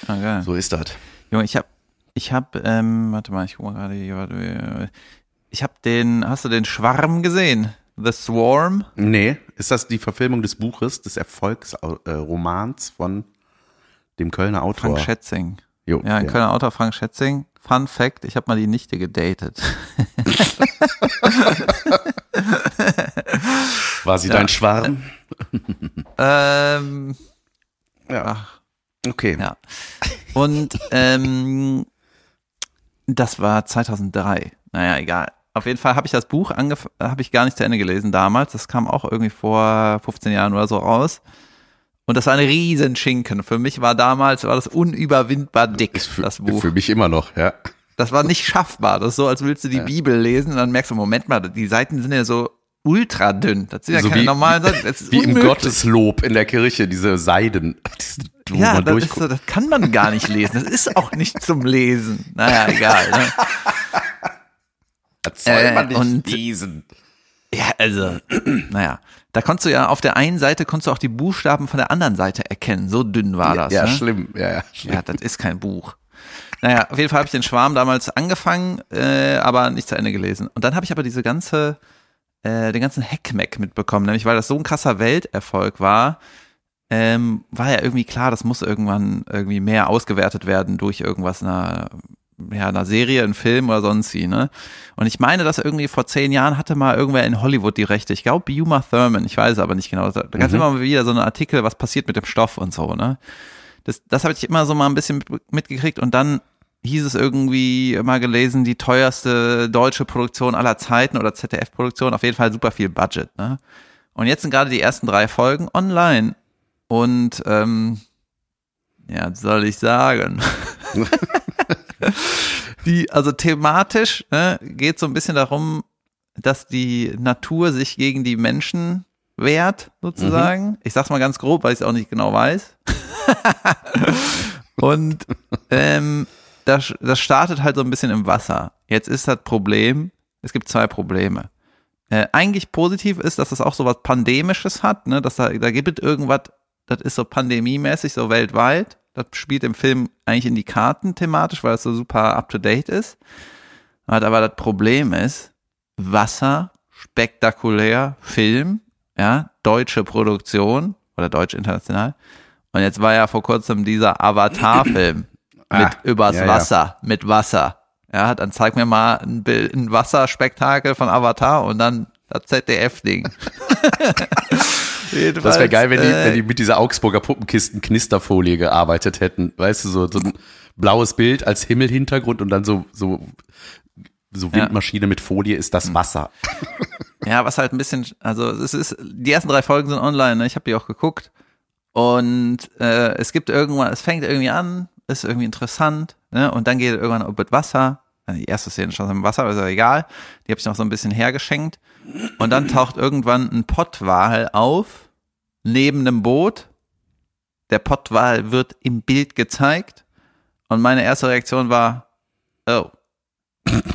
Okay. So ist das. Junge, ich habe ich habe, ähm, warte mal, ich guck mal gerade hier. Ich habe den, hast du den Schwarm gesehen? The Swarm? Nee, ist das die Verfilmung des Buches, des Erfolgsromans von dem Kölner Autor? Frank Schätzing. Jo, ja, ein ja. Kölner Autor Frank Schätzing. Fun Fact, ich habe mal die Nichte gedatet. War sie ja. dein Schwarm? ähm, ja. Ach. Okay. Ja. Und ähm, das war 2003. Naja, egal. Auf jeden Fall habe ich das Buch habe ich gar nicht zu Ende gelesen damals. Das kam auch irgendwie vor 15 Jahren oder so raus. Und das war ein riesen Schinken. Für mich war damals, war das unüberwindbar dick, für, das Buch. Für mich immer noch, ja. Das war nicht schaffbar. Das ist so, als willst du die ja. Bibel lesen und dann merkst du, Moment mal, die Seiten sind ja so ultra dünn. Das sind ja so keine wie, normalen Seiten. wie unmöglich. im Gotteslob in der Kirche, diese Seiden. Die, ja, das, ist so, das kann man gar nicht lesen. Das ist auch nicht zum Lesen. Naja, egal. Ne? Das soll man nicht und, lesen. Ja, also, naja. Da konntest du ja auf der einen Seite konntest du auch die Buchstaben von der anderen Seite erkennen. So dünn war das. Ja, ne? schlimm. Ja, ja, schlimm. ja, das ist kein Buch. Naja, auf jeden Fall habe ich den Schwarm damals angefangen, äh, aber nicht zu Ende gelesen. Und dann habe ich aber diese ganze, äh, den ganzen Heckmeck mitbekommen, nämlich weil das so ein krasser Welterfolg war, ähm, war ja irgendwie klar, das muss irgendwann irgendwie mehr ausgewertet werden durch irgendwas, einer ja, einer Serie, ein Film oder sonst wie, ne? Und ich meine, dass irgendwie vor zehn Jahren hatte mal irgendwer in Hollywood die Rechte. Ich glaube, Uma Thurman, ich weiß aber nicht genau. Da gab es mhm. immer wieder so einen Artikel, was passiert mit dem Stoff und so, ne? Das, das habe ich immer so mal ein bisschen mitgekriegt und dann hieß es irgendwie immer gelesen, die teuerste deutsche Produktion aller Zeiten oder ZDF-Produktion, auf jeden Fall super viel Budget, ne? Und jetzt sind gerade die ersten drei Folgen online und ähm, ja, soll ich sagen? die, also thematisch ne, geht so ein bisschen darum, dass die Natur sich gegen die Menschen wehrt, sozusagen. Mhm. Ich sag's mal ganz grob, weil ich es auch nicht genau weiß. Und ähm, das, das startet halt so ein bisschen im Wasser. Jetzt ist das Problem, es gibt zwei Probleme. Äh, eigentlich positiv ist, dass es auch so was Pandemisches hat, ne? dass da, da gibt es irgendwas, das ist so pandemiemäßig, so weltweit. Das spielt im Film eigentlich in die Karten thematisch, weil es so super up to date ist. Aber das Problem ist, Wasser, spektakulär, Film, ja, deutsche Produktion oder deutsch international. Und jetzt war ja vor kurzem dieser Avatar-Film ah, mit übers ja, Wasser, ja. mit Wasser. Ja, dann zeig mir mal ein, Bild, ein Wasserspektakel von Avatar und dann das ZDF-Ding. das wäre geil, wenn die, wenn die mit dieser Augsburger Puppenkisten Knisterfolie gearbeitet hätten. Weißt du, so, so ein blaues Bild als Himmelhintergrund und dann so, so, so Windmaschine ja. mit Folie ist das Wasser. Ja, was halt ein bisschen, also es ist, die ersten drei Folgen sind online, ne? ich habe die auch geguckt. Und äh, es gibt irgendwann, es fängt irgendwie an, ist irgendwie interessant, ne? Und dann geht irgendwann um mit Wasser. Die erste Szene schon im Wasser, aber ist ja egal. Die habe ich noch so ein bisschen hergeschenkt. Und dann taucht irgendwann ein Pottwal auf, neben einem Boot. Der Pottwal wird im Bild gezeigt. Und meine erste Reaktion war, oh,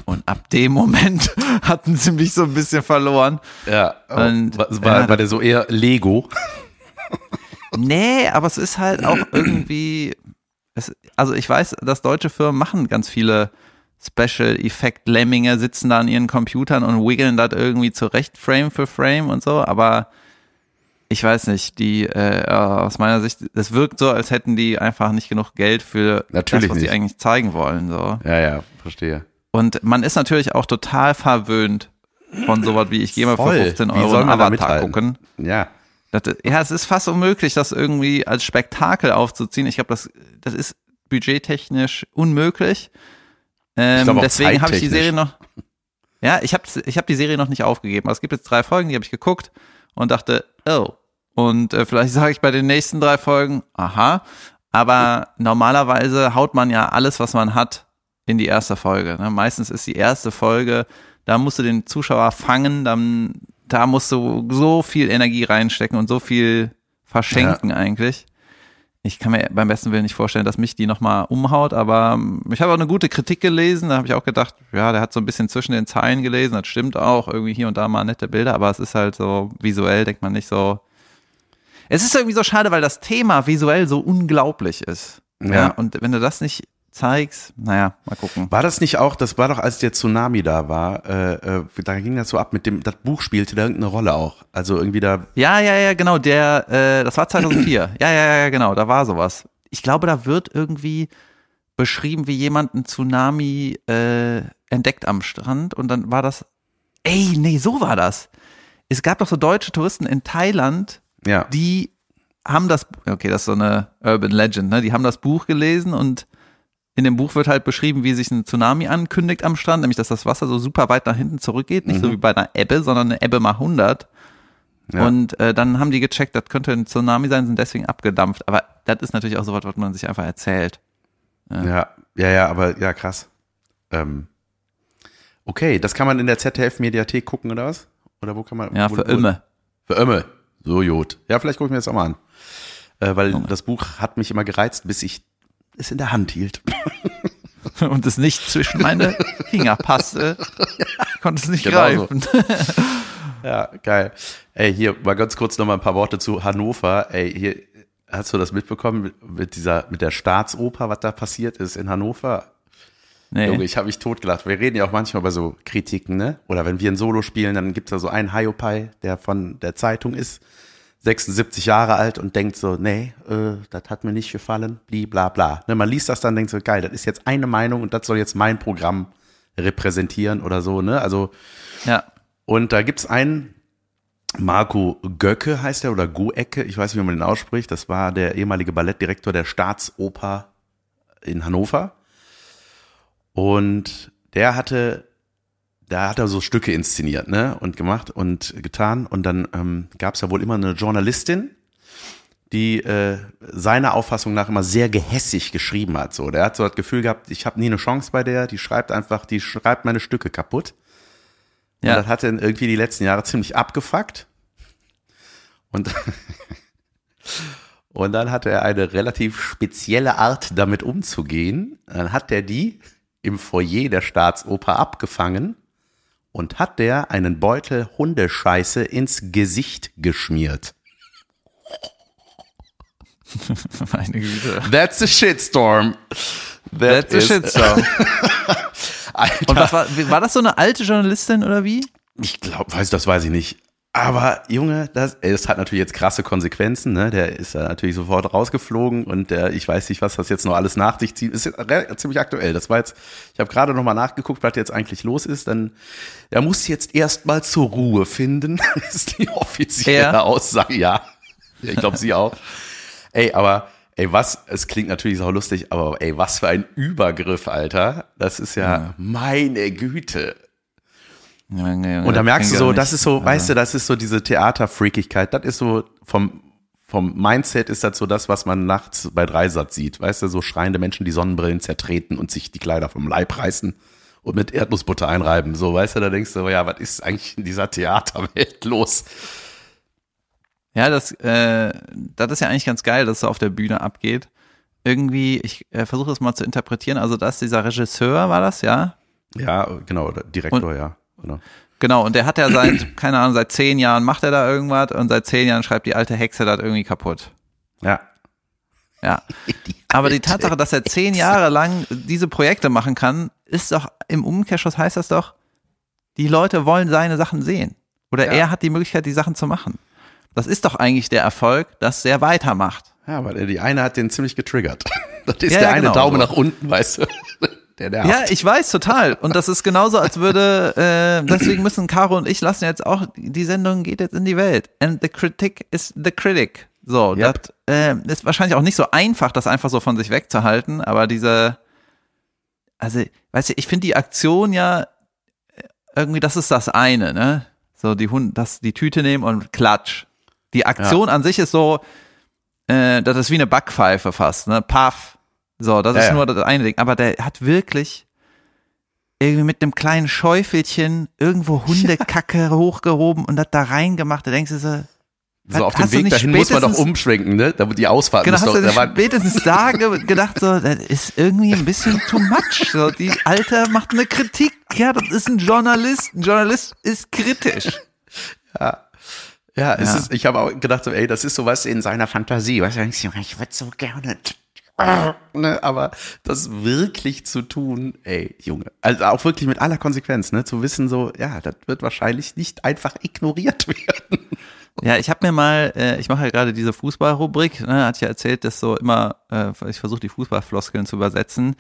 und ab dem Moment hatten sie mich so ein bisschen verloren. Ja. Und, war, war, war der so eher Lego? Nee, aber es ist halt auch irgendwie, es, also ich weiß, dass deutsche Firmen machen ganz viele Special Effect Lemminge, sitzen da an ihren Computern und wiggeln das irgendwie zurecht, Frame für Frame und so, aber ich weiß nicht, die äh, aus meiner Sicht, es wirkt so, als hätten die einfach nicht genug Geld für Natürlich das, was sie eigentlich zeigen wollen. So. Ja, ja, verstehe. Und man ist natürlich auch total verwöhnt von sowas wie, ich gehe mal Voll. für 15 Wie Euro einen Avatar gucken. Ja. Das, ja, es ist fast unmöglich, das irgendwie als Spektakel aufzuziehen. Ich glaube, das, das ist budgettechnisch unmöglich. Ähm, glaub deswegen habe ich die. Serie noch. Ja, ich habe ich hab die Serie noch nicht aufgegeben. Aber es gibt jetzt drei Folgen, die habe ich geguckt und dachte, oh. Und äh, vielleicht sage ich bei den nächsten drei Folgen, aha. Aber normalerweise haut man ja alles, was man hat, in die erste Folge. Ne? Meistens ist die erste Folge, da musst du den Zuschauer fangen, dann da musst du so viel Energie reinstecken und so viel verschenken eigentlich. Ich kann mir beim besten Willen nicht vorstellen, dass mich die nochmal umhaut, aber ähm, ich habe auch eine gute Kritik gelesen, da habe ich auch gedacht, ja, der hat so ein bisschen zwischen den Zeilen gelesen, das stimmt auch, irgendwie hier und da mal nette Bilder, aber es ist halt so visuell, denkt man nicht so. Es ist irgendwie so schade, weil das Thema visuell so unglaublich ist. Ja. Ja. und wenn du das nicht zeigst, naja, mal gucken. War das nicht auch, das war doch, als der Tsunami da war, äh, äh, da ging das so ab mit dem, das Buch spielte da irgendeine Rolle auch. Also irgendwie da, Ja, ja, ja, genau, der, äh, das war 2004. ja, ja, ja, genau, da war sowas. Ich glaube, da wird irgendwie beschrieben, wie jemand einen Tsunami äh, entdeckt am Strand und dann war das, ey, nee, so war das. Es gab doch so deutsche Touristen in Thailand, ja. die haben das, okay, das ist so eine Urban Legend, ne? Die haben das Buch gelesen und in dem Buch wird halt beschrieben, wie sich ein Tsunami ankündigt am Strand, nämlich dass das Wasser so super weit nach hinten zurückgeht, nicht so wie bei einer Ebbe, sondern eine Ebbe mal 100. Ja. Und äh, dann haben die gecheckt, das könnte ein Tsunami sein, sind deswegen abgedampft. Aber das ist natürlich auch so was, was man sich einfach erzählt. Ja, ja, ja, aber ja, krass. Ähm, okay, das kann man in der ZDF-Mediathek gucken, oder was? Oder wo kann man? Ja, wo, für wo, immer. Für Ömme. So gut. Ja, vielleicht gucke ich mir das auch mal an. Äh, weil Junge. das Buch hat mich immer gereizt, bis ich es in der Hand hielt. Und es nicht zwischen meine Finger passte. Ich konnte es nicht Genau so. greifen. Ja, geil. Ey, hier mal ganz kurz noch mal ein paar Worte zu Hannover. Ey, hier hast du das mitbekommen mit, mit dieser mit der Staatsoper, was da passiert ist in Hannover? Junge, Nee. ich habe mich totgelacht. Wir reden ja auch manchmal über so Kritiken, ne? Oder wenn wir ein Solo spielen, dann gibt's da so einen Hiopai, der von der Zeitung ist, 76 Jahre alt und denkt so, nee, äh, das hat mir nicht gefallen, bli bla bla. Ne, man liest das dann, denkt so, geil, das ist jetzt eine Meinung und das soll jetzt mein Programm repräsentieren oder so, ne? Also Ja. und da gibt's einen, Marco Göcke heißt er oder Goecke, ich weiß nicht, wie man den ausspricht. Das war der ehemalige Ballettdirektor der Staatsoper in Hannover. Und der hatte, da hat er so Stücke inszeniert, ne, und gemacht und getan. Und dann ähm, gab's ja wohl immer eine Journalistin, die äh, seiner Auffassung nach immer sehr gehässig geschrieben hat. So, der hat so das Gefühl gehabt, ich habe nie eine Chance bei der. Die schreibt einfach, die schreibt meine Stücke kaputt. Und Ja. das hat ihn irgendwie die letzten Jahre ziemlich abgefuckt. Und, und dann hatte er eine relativ spezielle Art, damit umzugehen. Dann hat er die im Foyer der Staatsoper abgefangen und hat der einen Beutel Hundescheiße ins Gesicht geschmiert. Meine Güte. That's a shitstorm. That That's a shitstorm. Alter, Und was war, war das so eine alte Journalistin oder wie? ich glaube, weiß, das weiß ich nicht. Aber Junge, das, ey, das hat natürlich jetzt krasse Konsequenzen. Ne? Der ist ja natürlich sofort rausgeflogen und der, ich weiß nicht, was das jetzt noch alles nach sich zieht. Ist jetzt ziemlich aktuell. Das war jetzt, ich habe gerade noch mal nachgeguckt, was jetzt eigentlich los ist. Dann, er muss jetzt erstmal zur Ruhe finden. ist die offizielle Ja. Aussage. Ja, ja ich glaube sie auch. Ey, aber ey, was? Es klingt natürlich sau lustig, aber ey, was für ein Übergriff, Alter. Das ist ja, meine Güte. Junge, Junge, Und da merkst du so, das ist so, also- weißt du, das ist so diese Theaterfreakigkeit. Das ist so vom, vom Mindset ist das so das, was man nachts bei Dreisatz sieht. Weißt du, so schreiende Menschen, die Sonnenbrillen zertreten und sich die Kleider vom Leib reißen und mit Erdnussbutter einreiben. So, weißt du, da denkst du, ja, was ist eigentlich in dieser Theaterwelt los? Ja, das, äh, das ist ja eigentlich ganz geil, dass es auf der Bühne abgeht. Irgendwie, ich äh, versuche das mal zu interpretieren. Also, das ist dieser Regisseur, war das, ja? Ja, genau, Direktor, ja. Oder? Genau, und der hat ja seit, keine Ahnung, seit zehn Jahren macht er da irgendwas und seit zehn Jahren schreibt die alte Hexe das irgendwie kaputt. Ja. Ja. Aber die Tatsache, dass er zehn Jahre lang diese Projekte machen kann, ist doch im Umkehrschluss heißt das doch, die Leute wollen seine Sachen sehen. Oder Ja. er hat die Möglichkeit, die Sachen zu machen. Das ist doch eigentlich der Erfolg, dass er weitermacht. Ja, aber die eine hat den ziemlich getriggert. Das ist Ja, der ja, eine genau Daumen so. nach unten, weißt du. Der nervt. Ja, ich weiß total. Und das ist genauso, als würde, äh, deswegen müssen Caro und ich lassen jetzt auch, die Sendung geht jetzt in die Welt. And the critic is the critic. So, Yep. das äh, ist wahrscheinlich auch nicht so einfach, das einfach so von sich wegzuhalten, aber diese, also, weißt du, ich finde die Aktion ja äh, irgendwie, das ist das eine, ne? So, die Hund, das, die Tüte nehmen und klatsch. Die Aktion an sich ist so, äh, das ist wie eine Backpfeife fast, ne? Paff. So, das Ja, ist ja. nur das eine Ding. Aber der hat wirklich irgendwie mit einem kleinen Schäufelchen irgendwo Hundekacke hochgehoben und das da reingemacht. Da denkst du so, so auf dem Weg dahin muss man doch umschwenken, ne? Da die Ausfahrt genau, muss hast doch, du da war, spätestens da ge gedacht, so, das ist irgendwie ein bisschen too much. So, die Alte macht eine Kritik. Ja, das ist ein Journalist. Ein Journalist ist kritisch. Ja, es Ja. ist, ich habe auch gedacht, so, ey, das ist sowas in seiner Fantasie. Weißt du, ich würde so gerne. Ne, aber das wirklich zu tun, ey, Junge. Also auch wirklich mit aller Konsequenz, ne? Zu wissen, so, ja, das wird wahrscheinlich nicht einfach ignoriert werden. Ja, ich habe mir mal, äh, ich mache ja gerade diese Fußballrubrik, ne, hat ja erzählt, dass so immer, äh, ich versuche die Fußballfloskeln zu übersetzen.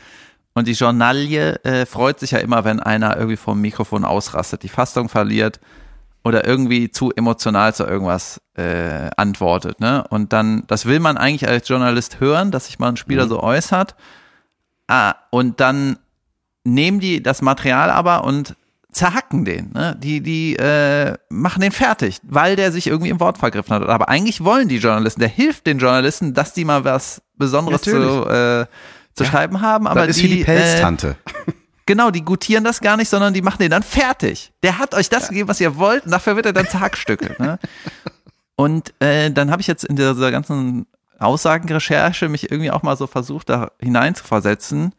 Und die Journalie äh, freut sich ja immer, wenn einer irgendwie vom Mikrofon ausrastet, die Fassung verliert oder irgendwie zu emotional zu irgendwas äh, antwortet. Ne? Und dann, das will man eigentlich als Journalist hören, dass sich mal ein Spieler so äußert. Ah, und dann nehmen die das Material aber und zerhacken den. Ne? Die, die äh, machen den fertig, weil der sich irgendwie im Wort vergriffen hat. Aber eigentlich wollen die Journalisten, der hilft den Journalisten, dass die mal was Besonderes zu, Natürlich. äh, zu schreiben haben. Aber das ist die, wie die Äh, Pelztante. Genau, die gutieren das gar nicht, sondern die machen den dann fertig. Der hat euch das gegeben, was ihr wollt, und dafür wird er dann zerhackstückelt. ne? Und äh, dann habe ich jetzt in dieser ganzen Aussagenrecherche mich irgendwie auch mal so versucht, da hineinzuversetzen.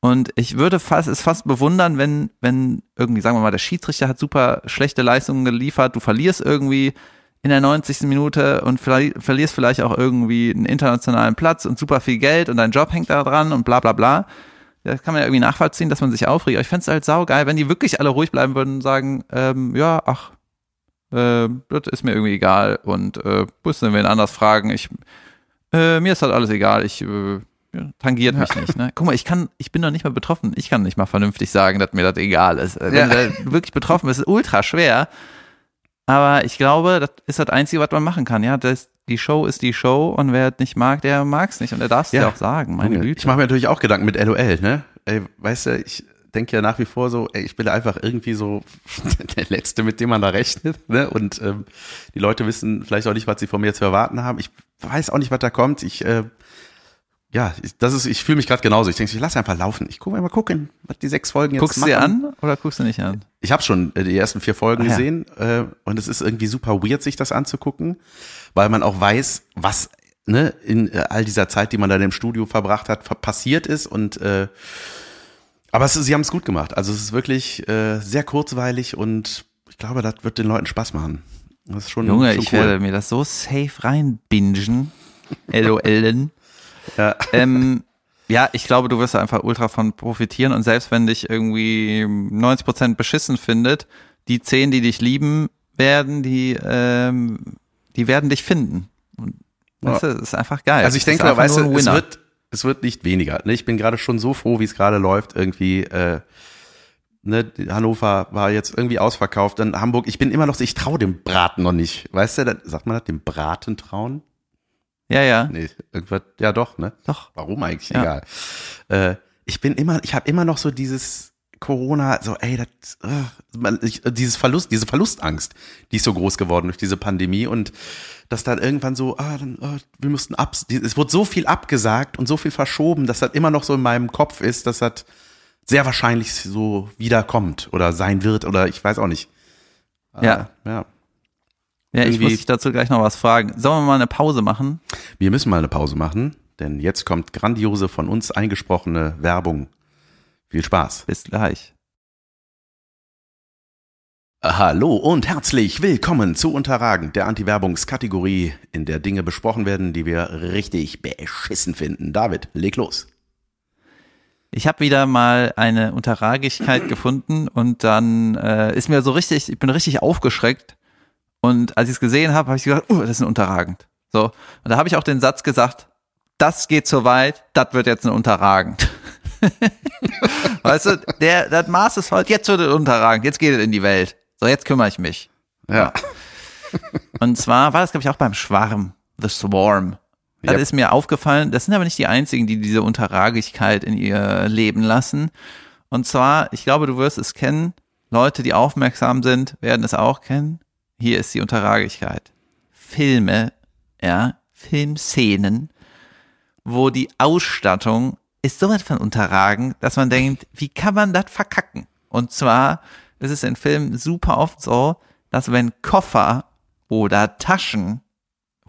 Und ich würde fast, es fast bewundern, wenn, wenn irgendwie, sagen wir mal, der Schiedsrichter hat super schlechte Leistungen geliefert, du verlierst irgendwie in der 90. Minute und verli verlierst vielleicht auch irgendwie einen internationalen Platz und super viel Geld und dein Job hängt da dran und bla bla bla. Das kann man ja irgendwie nachvollziehen, dass man sich aufregt. Aber ich fänd's halt saugeil, wenn die wirklich alle ruhig bleiben würden und sagen, ähm, ja, ach, äh, das ist mir irgendwie egal und äh, müssen wir ihn anders fragen. Ich, äh, mir ist halt alles egal. Ich äh, ja, tangiert mich nicht. Ne? Guck mal, ich kann, ich bin noch nicht mal betroffen. Ich kann nicht mal vernünftig sagen, dass mir das egal ist. Äh, Wenn Ja. du wirklich betroffen bist, ist ultra schwer. Aber ich glaube, das ist das Einzige, was man machen kann. Ja, das, die Show ist die Show und wer es nicht mag, der mag's nicht. Und er darf es ja Ja. auch sagen. Meine Güte. Ich mache mir natürlich auch Gedanken mit LOL, ne? Ey, weißt du, ich denke ja nach wie vor so, ey, ich bin einfach irgendwie so der Letzte, mit dem man da rechnet, ne? Und ähm, die Leute wissen vielleicht auch nicht, was sie von mir zu erwarten haben. Ich weiß auch nicht, was da kommt. Ich, äh, ja, ich, das ist, ich fühle mich gerade genauso. Ich denke, ich lass einfach laufen. Ich gucke mal gucken, was die sechs Folgen jetzt Guckst du machen. sie an oder guckst du nicht an? Ich habe schon äh, die ersten vier Folgen Ah, ja. gesehen äh, und es ist irgendwie super weird, sich das anzugucken, weil man auch weiß, was ne, in äh, all dieser Zeit, die man dann im Studio verbracht hat, passiert ist und äh, aber es sie haben es gut gemacht. Also es ist wirklich äh, sehr kurzweilig und ich glaube, das wird den Leuten Spaß machen. Das ist schon, Junge, schon ich werde mir das so safe reinbingen. LOLen. Ja. ähm, ja, ich glaube, du wirst da einfach ultra von profitieren und selbst wenn dich irgendwie 90% beschissen findet, die 10, die dich lieben, werden die, ähm, die werden dich finden. Und das ist einfach geil. Also ich denke, einfach weißt du, es wird, es wird nicht weniger. Ne? Ich bin gerade schon so froh, wie es gerade läuft. Irgendwie, äh, ne, Hannover war jetzt irgendwie ausverkauft. Dann Hamburg, ich bin immer noch ich traue dem Braten noch nicht. Weißt du, sagt man das, dem Braten trauen? Ja, ja, Nee, irgendwas, ja doch, ne? doch. Warum eigentlich? Ja. Egal. Äh, ich bin immer, ich habe immer noch so dieses Corona, so, ey, das, man, ich, dieses Verlust, diese Verlustangst, die ist so groß geworden durch diese Pandemie und dass dann irgendwann so, ah, dann, ah, wir mussten ab, es wurde so viel abgesagt und so viel verschoben, dass das immer noch so in meinem Kopf ist, dass das sehr wahrscheinlich so wiederkommt oder sein wird oder ich weiß auch nicht. Ah, Ja. Ja. Ich muss dich dazu gleich noch was fragen. Sollen wir mal eine Pause machen? Wir müssen mal eine Pause machen, denn jetzt kommt grandiose von uns eingesprochene Werbung. Viel Spaß. Bis gleich. Hallo und herzlich willkommen zu Unterragend, der Anti-Werbungskategorie, in der Dinge besprochen werden, die wir richtig beschissen finden. David, leg los. Ich habe wieder mal eine Unterragigkeit gefunden und dann äh, ist mir so richtig, ich bin richtig aufgeschreckt. Und als ich es gesehen habe, habe ich gesagt, uh, das ist ein Unterragend. So. Und da habe ich auch den Satz gesagt, das geht so weit, das wird jetzt ein Unterragend. weißt du, der, das Maß ist halt, jetzt wird es unterragend, jetzt geht es in die Welt. So, jetzt kümmere ich mich. Ja. Und zwar war das, glaube ich, auch beim Schwarm, The Swarm. Das Yep. ist mir aufgefallen, das sind aber nicht die einzigen, die diese Unterragigkeit in ihr Leben lassen. Und zwar, ich glaube, du wirst es kennen, Leute, die aufmerksam sind, werden es auch kennen. Hier ist die Unterragigkeit. Filme, ja, Filmszenen, wo die Ausstattung ist so weit von unterragend, dass man denkt, wie kann man das verkacken? Und zwar ist es in Filmen super oft so, dass wenn Koffer oder Taschen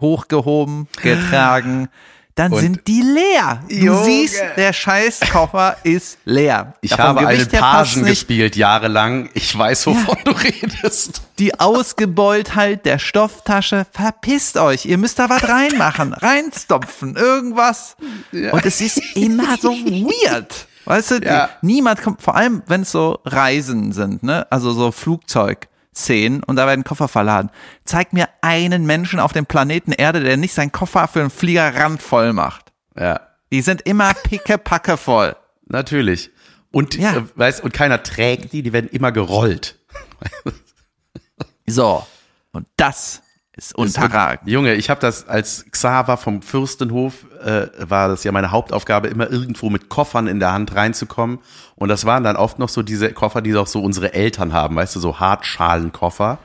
hochgehoben, getragen, dann Und- sind die leer. Du Junge. siehst, der Scheißkoffer ist leer. Ich Ja, vom habe einen Gewicht passt's Pagen gespielt jahrelang. Ich weiß, wovon du redest. Die Ausgebeultheit der Stofftasche, verpisst euch. Ihr müsst da was reinmachen, reinstopfen, irgendwas. Und es ist immer so weird. Weißt du, Ja. niemand kommt, vor allem wenn es so Reisen sind, ne? Also so Flugzeugszenen und da werden Koffer verladen. Zeig mir einen Menschen auf dem Planeten Erde, der nicht seinen Koffer für einen Flieger randvoll macht. Ja, Die sind immer pickepacke voll. natürlich. Und, Ja. äh, weißt, und keiner trägt die, die werden immer gerollt. So. Und das ist unterragend. Junge, ich habe das als Xaver vom Fürstenhof, äh, war das ja meine Hauptaufgabe, immer irgendwo mit Koffern in der Hand reinzukommen. Und das waren dann oft noch so diese Koffer, die auch so unsere Eltern haben, weißt du, so Hartschalenkoffer.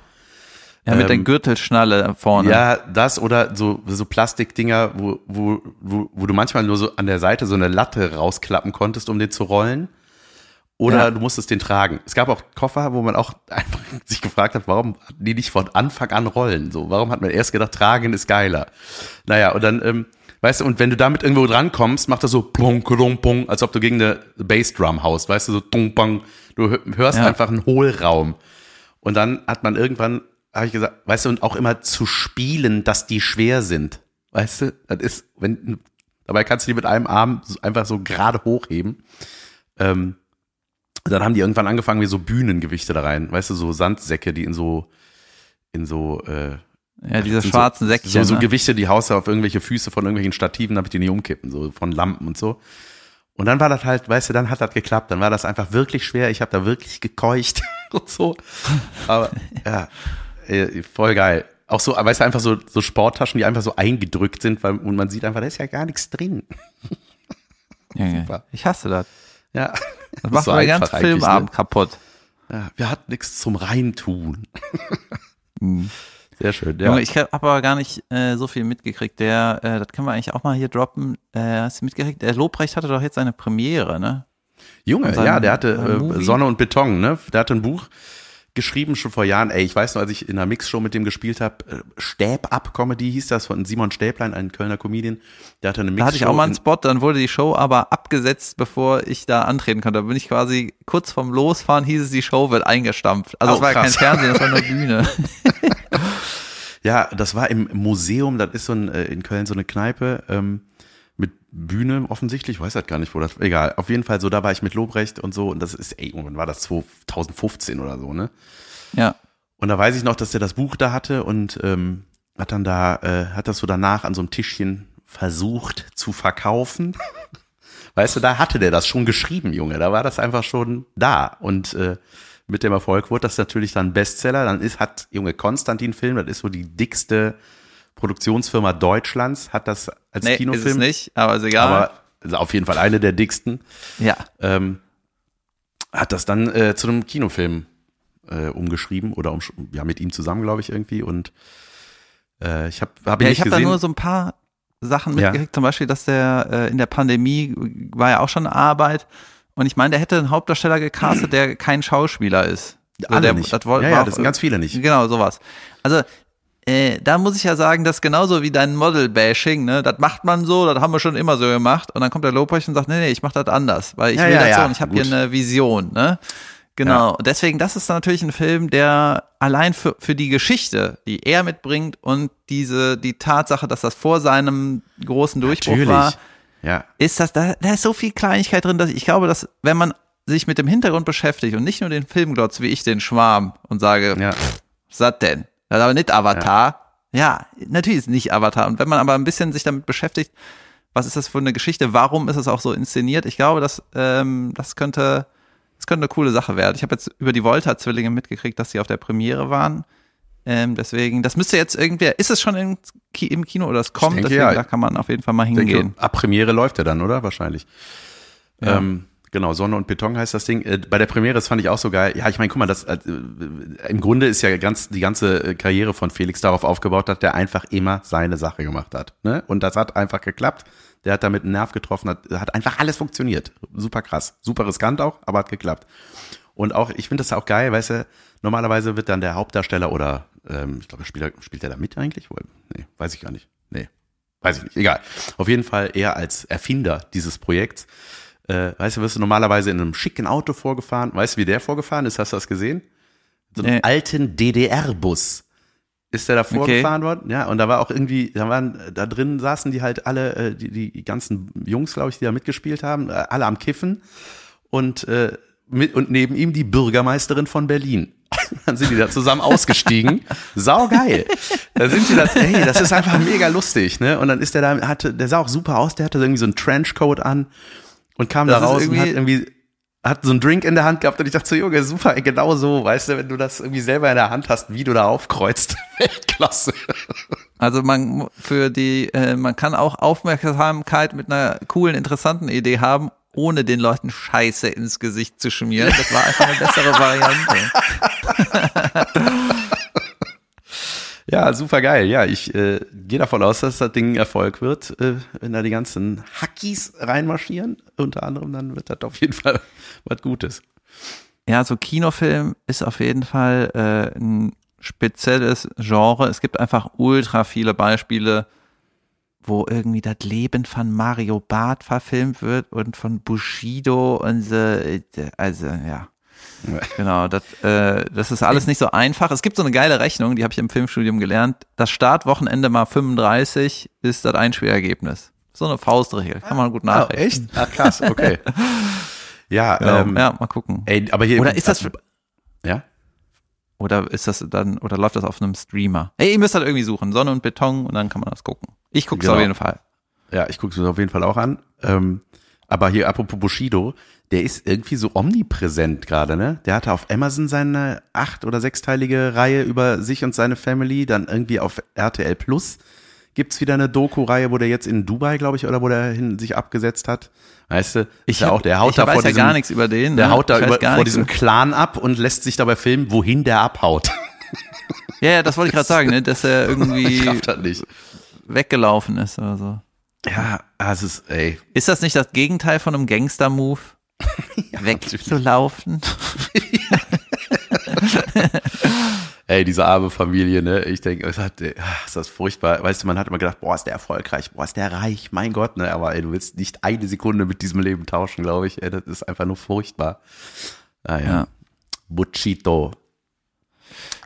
Ja, mit der Ähm, Gürtelschnalle vorne. Ja, das oder so, so Plastikdinger, wo, wo, wo, wo du manchmal nur so an der Seite so eine Latte rausklappen konntest, um den zu rollen. Oder Ja. du musstest den tragen. Es gab auch Koffer, wo man auch einfach sich gefragt hat, warum die nicht von Anfang an rollen? So, warum hat man erst gedacht, tragen ist geiler? Naja, und dann, ähm, weißt du, und wenn du damit irgendwo drankommst, macht das so pong, pong, pong, als ob du gegen eine Bassdrum haust, weißt du, so tung, pong. Du hör- hörst Ja. einfach einen Hohlraum. Und dann hat man irgendwann, habe ich gesagt, weißt du, und auch immer zu spielen, dass die schwer sind. Weißt du, das ist, wenn, dabei kannst du die mit einem Arm einfach so gerade hochheben. Ähm, dann haben die irgendwann angefangen, wie so Bühnengewichte da rein, weißt du, so Sandsäcke, die in so, in so, äh, Ja, diese schwarzen so, Säckchen. So, so ne? Gewichte, die haust du auf irgendwelche Füße von irgendwelchen Stativen, damit die nicht umkippen, so von Lampen und so. Und dann war das halt, weißt du, dann hat das geklappt. Dann war das einfach wirklich schwer. Ich habe da wirklich gekeucht und so. Aber ja, äh, voll geil. Auch so, weißt du, einfach so, so Sporttaschen, die einfach so eingedrückt sind, weil, und man sieht einfach, da ist ja gar nichts drin. Junge, super. Ich hasse das. Ja. Das macht So den ganzen Filmabend kaputt. Ne? Ja, wir hatten nichts zum Reintun. Sehr schön, ja. Ich habe aber gar nicht äh, so viel mitgekriegt. Der, äh, das können wir eigentlich auch mal hier droppen. Äh, hast du mitgekriegt? Der Lobrecht hatte doch jetzt seine Premiere, ne? Junge, seinem, ja, der hatte äh? Sonne und Beton, ne? Der hatte ein Buch geschrieben schon vor Jahren. Ey, ich weiß noch, als ich in einer Mixshow mit dem gespielt habe, äh, Stäb Up Comedy hieß das von Simon Stäblein, ein Kölner Comedian. Der hatte eine Mixshow. Da hatte ich auch mal einen in- Spot, dann wurde die Show aber abgesetzt, bevor ich da antreten konnte. Da bin ich quasi kurz vorm Losfahren, hieß es, die Show wird eingestampft. Also Oh, es war ja kein krass. Fernsehen, das war nur Bühne. Ja, das war im Museum, das ist so ein, äh, in Köln so eine Kneipe ähm, Bühne offensichtlich, ich weiß halt gar nicht, wo das, egal. Auf jeden Fall so, da war ich mit Lobrecht und so und das ist, ey, wann war das 2015 oder so, ne? ja. Und da weiß ich noch, dass der das Buch da hatte und ähm, hat dann da, äh, hat das so danach an so einem Tischchen versucht zu verkaufen. weißt du, da hatte der das schon geschrieben, Junge. Da war das einfach schon da. Und äh, mit dem Erfolg wurde das natürlich dann Bestseller. Dann ist, hat Junge Konstantin Film, das ist so die dickste Produktionsfirma Deutschlands, hat das als Nee, Kinofilm. ist es nicht, aber ist egal. Aber also auf jeden Fall eine der dicksten. ja. Ähm, hat das dann äh, zu einem Kinofilm äh, umgeschrieben oder um, ja mit ihm zusammen, glaube ich irgendwie. Und äh, ich habe hab Ja, ich habe da nur so ein paar Sachen Ja. mitgekriegt, zum Beispiel, dass der äh, in der Pandemie war ja auch schon Arbeit und ich meine, der hätte einen Hauptdarsteller gecastet, der kein Schauspieler ist. Also Alle der, nicht. Das ja, ja, das sind ganz viele nicht. Genau, sowas. Also, äh, da muss ich ja sagen, das genauso wie dein Model-Bashing, ne? Das macht man so, das haben wir schon immer so gemacht. Und dann kommt der Lobrecht und sagt, nee, nee, ich mach das anders, weil ich Ja, will ja, das so ja, und ich habe hier eine Vision, ne? Genau. Und Deswegen, das ist natürlich ein Film, der allein für, für die Geschichte, die er mitbringt und diese, die Tatsache, dass das vor seinem großen Durchbruch Natürlich. war, Ja, ist das, da, da ist so viel Kleinigkeit drin, dass ich glaube, dass wenn man sich mit dem Hintergrund beschäftigt und nicht nur den Film glotzt, wie ich den Schwarm und sage, ja. was das denn? Das ist aber nicht Avatar. Ja. natürlich ist es nicht Avatar. Und wenn man aber ein bisschen sich damit beschäftigt, was ist das für eine Geschichte, warum ist es auch so inszeniert, ich glaube, dass, ähm, das könnte, das könnte eine coole Sache werden. Ich habe jetzt über die Volta-Zwillinge mitgekriegt, dass sie auf der Premiere waren. Ähm, deswegen, das müsste jetzt irgendwer, ist es schon im, im Kino oder es kommt? denke, deswegen, ja. da kann man auf jeden Fall mal hingehen. denke, ab Premiere läuft er dann, oder? Wahrscheinlich. Ähm, genau, Sonne und Beton heißt das Ding. Äh, bei der Premiere, das fand ich auch so geil. Ja, ich meine, guck mal, das äh, im Grunde ist ja ganz die ganze äh, Karriere von Felix darauf aufgebaut, dass der einfach immer seine Sache gemacht hat. Ne? Und das hat einfach geklappt. Der hat damit einen Nerv getroffen, hat, hat einfach alles funktioniert. Super krass. Super riskant auch, aber hat geklappt. Und auch, ich finde das auch geil, weißt du, normalerweise wird dann der Hauptdarsteller oder, ähm, ich glaube, spielt, spielt er da mit eigentlich? Nee, weiß ich gar nicht. Nee, weiß ich nicht. Egal. Auf jeden Fall er als Erfinder dieses Projekts. Äh, weißt du, wirst du normalerweise in einem schicken Auto vorgefahren. Weißt du, wie der vorgefahren ist? Hast du das gesehen? So einem Nee. alten DDR-Bus ist der da vorgefahren worden. Ja, und da war auch irgendwie, da waren, da drin saßen die halt alle, äh, die, die ganzen Jungs, glaube ich, die da mitgespielt haben, äh, alle am Kiffen und, äh, mit, und neben ihm die Bürgermeisterin von Berlin. Dann sind die da zusammen ausgestiegen. Sau geil. Da sind die das, ey, das ist einfach mega lustig, ne? Und dann ist der da, hatte, der sah auch super aus, der hatte irgendwie so einen Trenchcoat an und kam Das da raus und irgendwie- hat irgendwie, hat so einen Drink in der Hand gehabt und ich dachte so, Junge, super, genau so, weißt du, wenn du das irgendwie selber in der Hand hast, wie du da aufkreuzt. Weltklasse. Also man für die, äh, man kann auch Aufmerksamkeit mit einer coolen, interessanten Idee haben, ohne den Leuten Scheiße ins Gesicht zu schmieren. Das war einfach eine bessere Variante. Ja, super geil. Ja, ich äh, gehe davon aus, dass das Ding ein Erfolg wird, äh, wenn da die ganzen Hackies reinmarschieren. Unter anderem, dann wird das auf jeden Fall was Gutes. Ja, so Kinofilm ist auf jeden Fall äh, ein spezielles Genre. Es gibt einfach ultra viele Beispiele, wo irgendwie das Leben von Mario Barth verfilmt wird und von Bushido und so. Also ja. Genau, das, äh, das ist alles nicht so einfach. Es gibt so eine geile Rechnung, die habe ich im Filmstudium gelernt. Das Startwochenende mal 35 ist das Einspielergebnis. So eine Faustregel, kann man gut Ah, nachrechnen. echt? Ach, krass, okay. ja, Genau. ähm, ja, mal gucken. ey, aber hier. Oder ist das, Ja? oder ist das dann, oder läuft das auf einem Streamer? Ey, ihr müsst halt irgendwie suchen, Sonne und Beton und dann kann man das gucken. Ich guck's Genau. auf jeden Fall. Ja, ich gucke es auf jeden Fall auch an. Ähm, aber hier, apropos Bushido, der ist irgendwie so omnipräsent gerade, ne? Der hatte auf Amazon seine acht- oder sechsteilige Reihe über sich und seine Family, dann irgendwie auf RTL Plus gibt's wieder eine Doku-Reihe, wo der jetzt in Dubai, glaube ich, oder wo der hin sich abgesetzt hat. Weißt du, ja hab- auch, der haut ich da weiß vor ja diesem, gar nichts über den. der ne? haut da Ich über, vor diesem Clan ab und lässt sich dabei filmen, wohin der abhaut. Ja, ja, das wollte ich gerade sagen, ne, dass er ich irgendwie weggelaufen ist oder so. Ja, ist, ey, Ist das nicht das Gegenteil von einem Gangster-Move? Wegzulaufen? Ey, diese arme Familie, ne? Ich denke, es hat, ach, ist das furchtbar. Weißt du, man hat immer gedacht, boah, ist der erfolgreich, boah, ist der reich, mein Gott, ne? Aber ey, du willst nicht eine Sekunde mit diesem Leben tauschen, glaube ich. Ey, das ist einfach nur furchtbar. Ah ja. Ja. Buchito.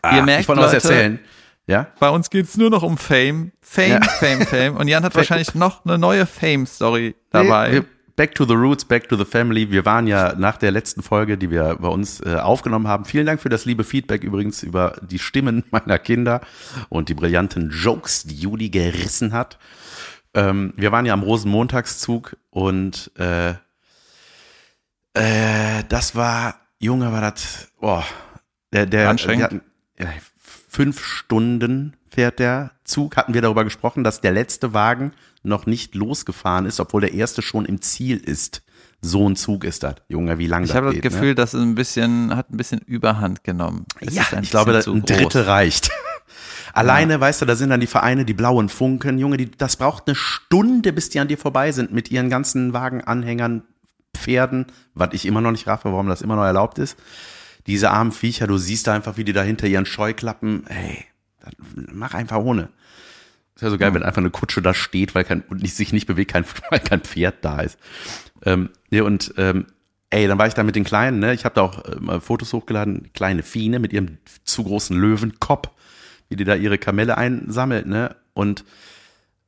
Ah, Ihr merkt, ich wollte noch was erzählen. Ja? Bei uns geht's nur noch um Fame. Fame, Ja. Fame, Fame. Und Jan hat wahrscheinlich noch eine neue Fame-Story dabei. Nee, wir back to the roots, back to the family. Wir waren ja nach der letzten Folge, die wir bei uns äh, aufgenommen haben. Vielen Dank für das liebe Feedback übrigens über die Stimmen meiner Kinder und die brillanten Jokes, die Juli gerissen hat. Ähm, wir waren ja am Rosenmontagszug und äh, äh, das war, Junge, war das, boah, der, der, Anstrengend. der ja, fünf Stunden fährt der Zug, hatten wir darüber gesprochen, dass der letzte Wagen noch nicht losgefahren ist, obwohl der erste schon im Ziel ist. So ein Zug ist das. Junge, wie lange Ich das habe das geht, Gefühl, ne? dass es ein bisschen, hat ein bisschen Überhand genommen. Es Ja, ist ich glaube, ein Dritte reicht. Alleine, weißt du, da sind dann die Vereine, die blauen Funken, Junge, die, das braucht eine Stunde, bis die an dir vorbei sind mit ihren ganzen Wagenanhängern, Pferden, was ich immer noch nicht raffe, warum das immer noch erlaubt ist. Diese armen Viecher, du siehst da einfach, wie die da hinter ihren Scheuklappen, ey, das, mach einfach ohne. Ist ja so geil, wenn einfach eine Kutsche da steht, weil kein, und sich nicht bewegt, kein, weil kein Pferd da ist. Ähm, nee, und ähm, ey, dann war ich da mit den Kleinen, ne? Ich habe da auch äh, mal Fotos hochgeladen, kleine Fiene mit ihrem zu großen Löwenkopf, wie die da ihre Kamelle einsammelt, ne? Und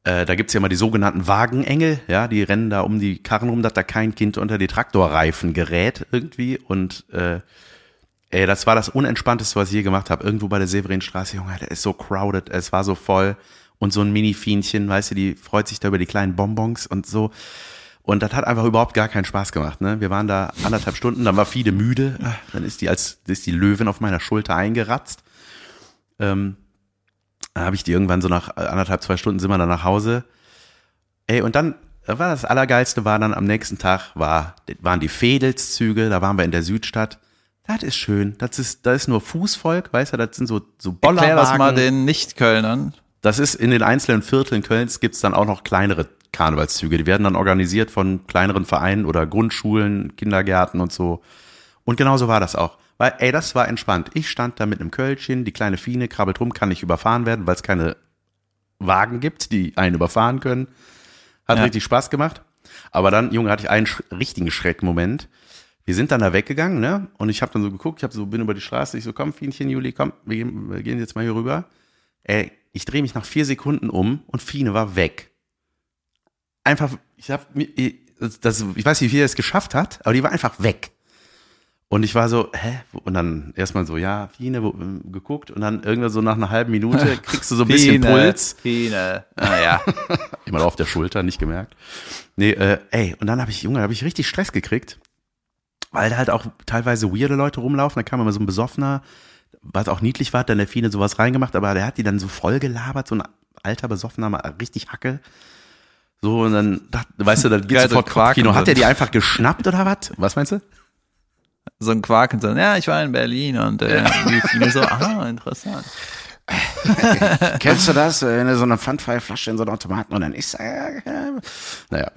äh, da gibt's ja mal die sogenannten Wagenengel, ja, die rennen da um die Karren rum, dass da kein Kind unter die Traktorreifen gerät irgendwie. Und äh, ey, das war das Unentspannteste, was ich je gemacht habe. Irgendwo bei der Severinstraße, Junge, der ist so crowded, es war so voll. Und so ein Mini-Fienchen, weißt du, die freut sich da über die kleinen Bonbons und so. Und das hat einfach überhaupt gar keinen Spaß gemacht. Ne? Wir waren da anderthalb Stunden, dann war Fiede müde, Ah, dann ist die als ist die Löwin auf meiner Schulter eingeratzt. Ähm, dann habe ich die irgendwann so nach anderthalb, zwei Stunden sind wir dann nach Hause. Ey, und dann war das Allergeilste, war dann am nächsten Tag, war, waren die Fedelszüge, da waren wir in der Südstadt. Das ist schön. Das ist, da ist nur Fußvolk, weißt du, das sind so, so Bollerwagen. Erklär das mal den Nicht-Kölnern. Das ist in den einzelnen Vierteln Kölns gibt's dann auch noch kleinere Karnevalszüge. Die werden dann organisiert von kleineren Vereinen oder Grundschulen, Kindergärten und so. Und genauso war das auch. Weil, ey, das war entspannt. Ich stand da mit einem Kölchen, die kleine Fiene krabbelt rum, kann nicht überfahren werden, weil es keine Wagen gibt, die einen überfahren können. Hat Ja. richtig Spaß gemacht. Aber dann, Junge, hatte ich einen sch richtigen Schreckmoment. Wir sind dann da weggegangen, ne? Und ich habe dann so geguckt, ich habe so bin über die Straße, ich so, komm, Fienchen, Juli, komm, wir gehen, wir gehen jetzt mal hier rüber. Ey, ich drehe mich nach vier Sekunden um und Fiene war weg. Einfach, ich hab mir, ich- das, ich weiß nicht, wie er es geschafft hat, aber die war einfach weg. Und ich war so, hä? Und dann erstmal so, ja, Fiene, wo, geguckt und dann irgendwann so nach einer halben Minute kriegst du so ein bisschen Puls. Fine. Naja. Immer auf der Schulter, nicht gemerkt. Nee, äh, ey, und dann habe ich, Junge, habe ich richtig Stress gekriegt, weil da halt auch teilweise weirde Leute rumlaufen. Da kam immer so ein Besoffener, was auch niedlich war, hat dann der Fiene sowas reingemacht, aber der hat die dann so voll gelabert, so ein alter Besoffener, mal richtig Hacke. So, und dann, dacht, weißt du, dann geht Geil, so sofort Quark Kino. und Hat er die einfach geschnappt oder was? Was meinst du? So ein Quark und so, ja, ich war in Berlin und äh, die Fine so, ah, interessant. Kennst du das? Wenn du so eine Pfandfreie-Flasche in so einen Automaten und dann ist äh, äh, naja.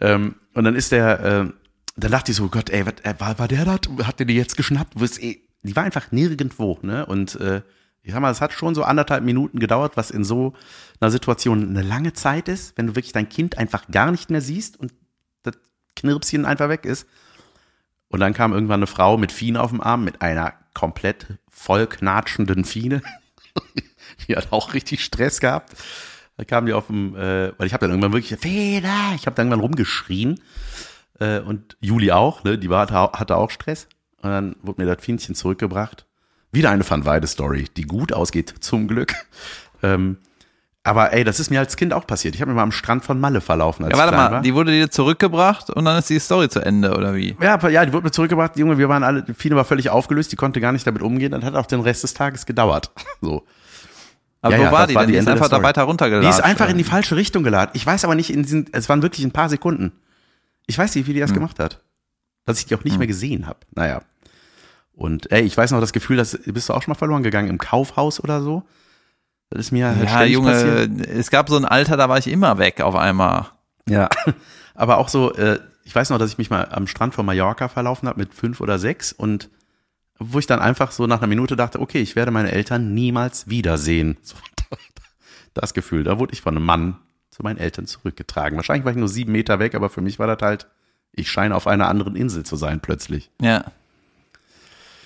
Ähm, und dann ist der, äh, dann dachte ich so, Gott, ey, was, äh, war, war der da? Hat der die jetzt geschnappt? Wo ist, eh, die war einfach nirgendwo, ne? Und äh, ich sag mal, es hat schon so anderthalb Minuten gedauert, was in so einer Situation eine lange Zeit ist, wenn du wirklich dein Kind einfach gar nicht mehr siehst und das Knirpschen einfach weg ist. Und dann kam irgendwann eine Frau mit Fiene auf dem Arm, mit einer komplett voll knatschenden Fiene. die hat auch richtig Stress gehabt. Da kam die auf dem, äh, weil ich habe dann irgendwann wirklich, Feder, ich habe dann irgendwann rumgeschrien. Äh, und Juli auch, ne? Die war, hatte auch Stress. Und dann wurde mir das Fienchen zurückgebracht. Wieder eine Van Weide-Story, die gut ausgeht, zum Glück. Ähm, aber ey, das ist mir als Kind auch passiert. Ich habe mich mal am Strand von Malle verlaufen, als Ja, warte mal, war. die wurde dir zurückgebracht und dann ist die Story zu Ende, oder wie? Ja, ja, die wurde mir zurückgebracht. Die Junge, wir waren alle, die Fine war völlig aufgelöst, die konnte gar nicht damit umgehen. Dann hat auch den Rest des Tages gedauert. So. Aber Ja, wo ja, war die war denn? die Die ist einfach da weiter runtergeladen. Die ist einfach in die falsche Richtung geladen. Ich weiß aber nicht, in diesen, es waren wirklich ein paar Sekunden. Ich weiß nicht, wie die Hm. das gemacht hat. Dass ich die auch nicht mehr gesehen habe. Naja. Und ey, ich weiß noch das Gefühl, dass bist du auch schon mal verloren gegangen im Kaufhaus oder so? Das ist mir halt Ja, Junge, passiert. es gab so ein Alter, da war ich immer weg auf einmal. Ja. Aber auch so, äh, ich weiß noch, dass ich mich mal am Strand von Mallorca verlaufen habe mit fünf oder sechs und wo ich dann einfach so nach einer Minute dachte, okay, ich werde meine Eltern niemals wiedersehen. So, das Gefühl, da wurde ich von einem Mann zu meinen Eltern zurückgetragen. Wahrscheinlich war ich nur sieben Meter weg, aber für mich war das halt, ich scheine auf einer anderen Insel zu sein plötzlich. Ja.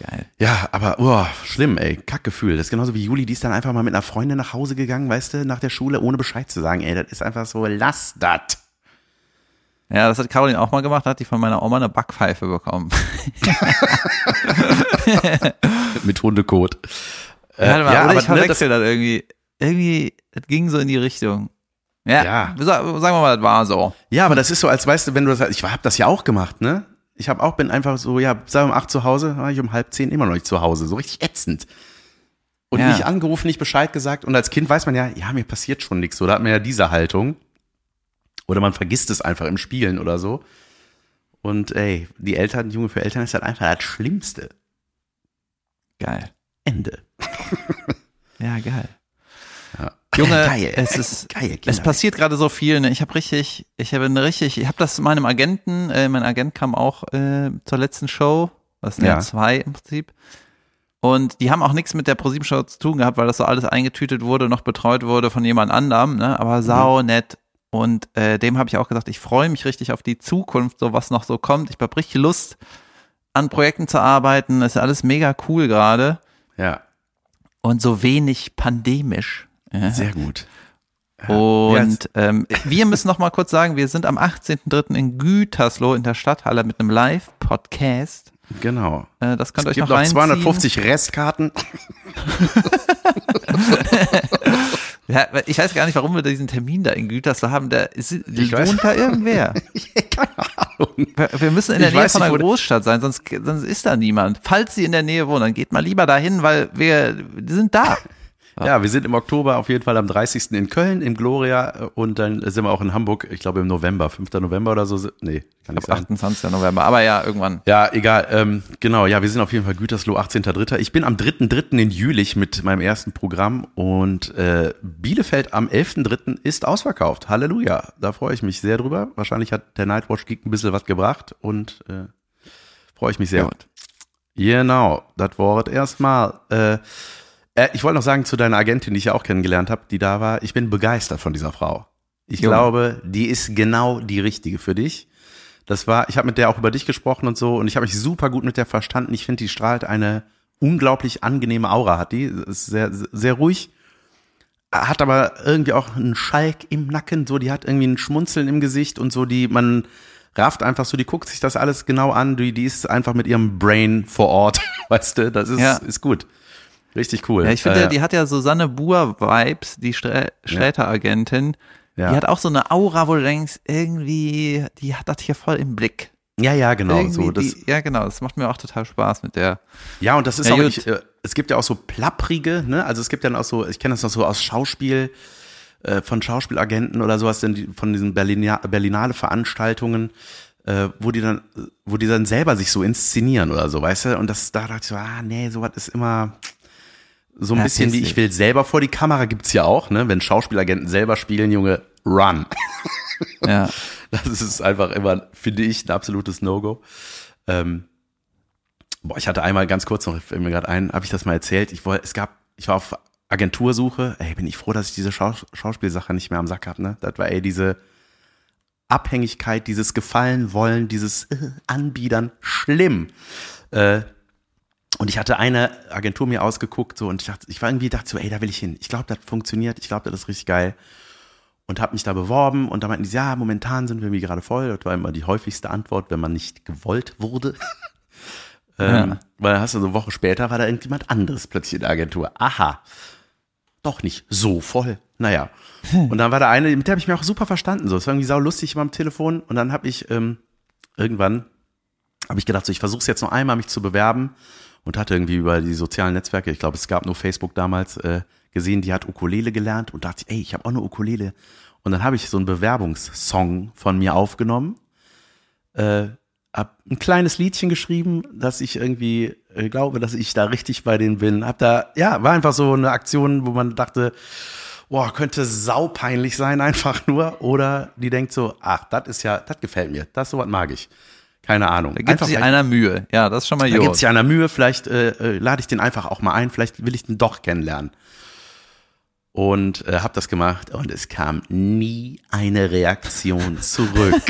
Geil. Ja, aber oh, schlimm, ey, Kackgefühl. Das ist genauso wie Juli, die ist dann einfach mal mit einer Freundin nach Hause gegangen, weißt du, nach der Schule, ohne Bescheid zu sagen. Ey, das ist einfach so, lass das. Ja, das hat Caroline auch mal gemacht, hat die von meiner Oma eine Backpfeife bekommen. Mit Hundekot. Äh, ja, oder aber ich verwechsel ne, das irgendwie. Irgendwie, das ging so in die Richtung. Ja, Ja. Sagen wir mal, das war so. Ja, aber das ist so, als weißt du, wenn du das, ich habe das ja auch gemacht, ne? Ich habe auch, bin einfach so, ja, sei um acht zu Hause, war ich um halb zehn immer noch nicht zu Hause, so richtig ätzend. Und Ja. nicht angerufen, nicht Bescheid gesagt. Und als Kind weiß man ja, ja, mir passiert schon nichts. So, da hat man ja diese Haltung. Oder man vergisst es einfach im Spielen oder so. Und ey, die Eltern, Junge für Eltern ist halt einfach das Schlimmste. Geil. Ende. Ja, geil. Junge, geil. es ist, geil. es Kinder. passiert gerade so viel. Ne? Ich habe richtig, ich habe eine richtig, ich habe das meinem Agenten, äh, mein Agent kam auch äh, zur letzten Show, das sind ja. Ja. zwei im Prinzip. Und die haben auch nichts mit der ProSieben Show zu tun gehabt, weil das so alles eingetütet wurde, noch betreut wurde von jemand anderem, ne? Aber sau nett. Und äh, dem habe ich auch gesagt, ich freue mich richtig auf die Zukunft, so was noch so kommt. Ich habe richtig Lust, an Projekten zu arbeiten. Das ist alles mega cool gerade Ja, und so wenig pandemisch. Sehr gut. Und ähm, wir müssen noch mal kurz sagen, wir sind am 18.03. in Gütersloh in der Stadthalle mit einem Live-Podcast. Genau. Äh, das könnt ihr Es euch gibt noch noch reinziehen. 250 Restkarten. Ja, ich weiß gar nicht, warum wir diesen Termin da in Gütersloh haben. Da ist, Ich wohnt da irgendwer. Keine Ahnung. Wir müssen in der Ich Nähe von einer Großstadt sein, sonst, sonst ist da niemand. Falls Sie in der Nähe wohnen, dann geht mal lieber dahin, weil wir, sind da. Ja, wir sind im Oktober auf jeden Fall am 30. in Köln, im Gloria äh, und dann sind wir auch in Hamburg, ich glaube im November, 5. November oder so. Nee, kann nicht Ich glaube sein. 28. November, aber ja, irgendwann. Ja, egal. Ähm, genau, ja, wir sind auf jeden Fall Gütersloh, 18.3. Ich bin am 3.3. in Jülich mit meinem ersten Programm und äh, Bielefeld am 11.3. ist ausverkauft. Halleluja. Da freue ich mich sehr drüber. Wahrscheinlich hat der Nightwatch Geek ein bisschen was gebracht und äh, freue ich mich sehr. Gut. Genau, das Wort erstmal. Äh, äh, ich wollte noch sagen zu deiner Agentin, die ich ja auch kennengelernt habe, die da war. Ich bin begeistert von dieser Frau. Ich Junge. glaube, die ist genau die richtige für dich. Das war, ich habe mit der auch über dich gesprochen und so und ich habe mich super gut mit der verstanden. Ich finde, die strahlt eine unglaublich angenehme Aura, hat die. Ist sehr, sehr ruhig, hat aber irgendwie auch einen Schalk im Nacken, so, die hat irgendwie ein Schmunzeln im Gesicht und so, die, man rafft einfach so, die guckt sich das alles genau an, die, die ist einfach mit ihrem Brain vor Ort, weißt du, das ist, Ja. ist gut. Richtig cool. Ja, ich finde, Äh, die hat ja Susanne Buhr-Vibes, die Strä- Sträter-Agentin. ja. Die hat auch so eine Aura, wo du denkst, irgendwie, die hat das hier voll im Blick. ja, ja, genau, Irgendwie so, das, die, ja, genau, das macht mir auch total Spaß mit der. Ja, und das ist Ja, auch, ich, äh, es gibt ja auch so plapprige, ne? Also es gibt dann auch so, ich kenne das noch so aus Schauspiel, äh, von Schauspielagenten oder sowas, denn die, von diesen Berlina, Berlinale Veranstaltungen, äh, wo die dann, wo die dann selber sich so inszenieren oder so, weißt du? Und das, da dachte ich so, ah, nee, sowas ist immer so ein Ja, bisschen wie ich will selber vor die Kamera gibt's ja auch, ne? Wenn Schauspielagenten selber spielen, Junge, run. Ja, Das ist einfach immer, finde ich, ein absolutes No-Go. Ähm, boah, ich hatte einmal ganz kurz noch, fällt mir gerade ein, habe ich das mal erzählt. Ich wollte, es gab, ich war auf Agentursuche. Ey, bin ich froh, dass ich diese Schaus Schauspielsache nicht mehr am Sack habe. Ne, das war ey diese Abhängigkeit, dieses Gefallen wollen, dieses äh, Anbiedern, schlimm. Äh, und ich hatte eine Agentur mir ausgeguckt so und ich dachte, ich war irgendwie dachte so, ey, da will ich hin. Ich glaube, das funktioniert. Ich glaube, das ist richtig geil und habe mich da beworben und da meinten die, ja, momentan sind wir irgendwie gerade voll. Das war immer die häufigste Antwort, wenn man nicht gewollt wurde. ähm, Ja. Weil dann hast du so eine Woche später war da irgendjemand anderes plötzlich in der Agentur. Aha, doch nicht so voll. Naja. Und dann war da eine, mit der habe ich mir auch super verstanden. So, es war irgendwie sau lustig immer am Telefon. Und dann habe ich ähm, irgendwann habe ich gedacht, so, ich versuche es jetzt noch einmal, mich zu bewerben und hatte irgendwie über die sozialen Netzwerke, ich glaube, es gab nur Facebook damals, äh, gesehen, die hat Ukulele gelernt und dachte, ey, ich habe auch eine Ukulele. Und dann habe ich so einen Bewerbungssong von mir aufgenommen, äh, hab ein kleines Liedchen geschrieben, dass ich irgendwie äh, glaube, dass ich da richtig bei denen bin. Hab da, ja, war einfach so eine Aktion, wo man dachte, boah, könnte saupeinlich sein, einfach nur. Oder die denkt so, ach, das ist ja, das gefällt mir, das sowas mag ich. Keine Ahnung. da gibt sich einer Mühe. Ja, das ist schon mal da gibt ja einer Mühe, vielleicht äh, äh, lade ich den einfach auch mal ein, vielleicht will ich den doch kennenlernen. Und äh, habe das gemacht und es kam nie eine Reaktion zurück.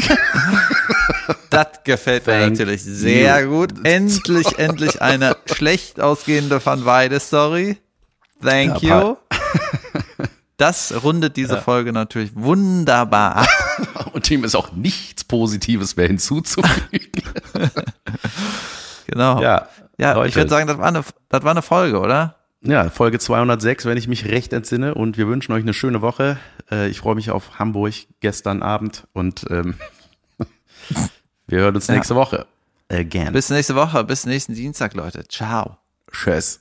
Das gefällt mir natürlich sehr gut. Endlich, endlich eine schlecht ausgehende Van Weide Story. Thank Ja, you. Das rundet diese Folge natürlich wunderbar ab. Und dem ist auch nichts Positives mehr hinzuzufügen. Genau. ja, Ja, Leute. ich würde sagen, das war, eine, das war eine Folge, oder? Ja, Folge 206, wenn ich mich recht entsinne. Und wir wünschen euch eine schöne Woche. Äh, ich freue mich auf Hamburg gestern Abend und ähm, wir hören uns Ja. nächste Woche. Again. Bis nächste Woche, bis nächsten Dienstag, Leute. Ciao. Tschüss.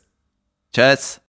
Tschüss.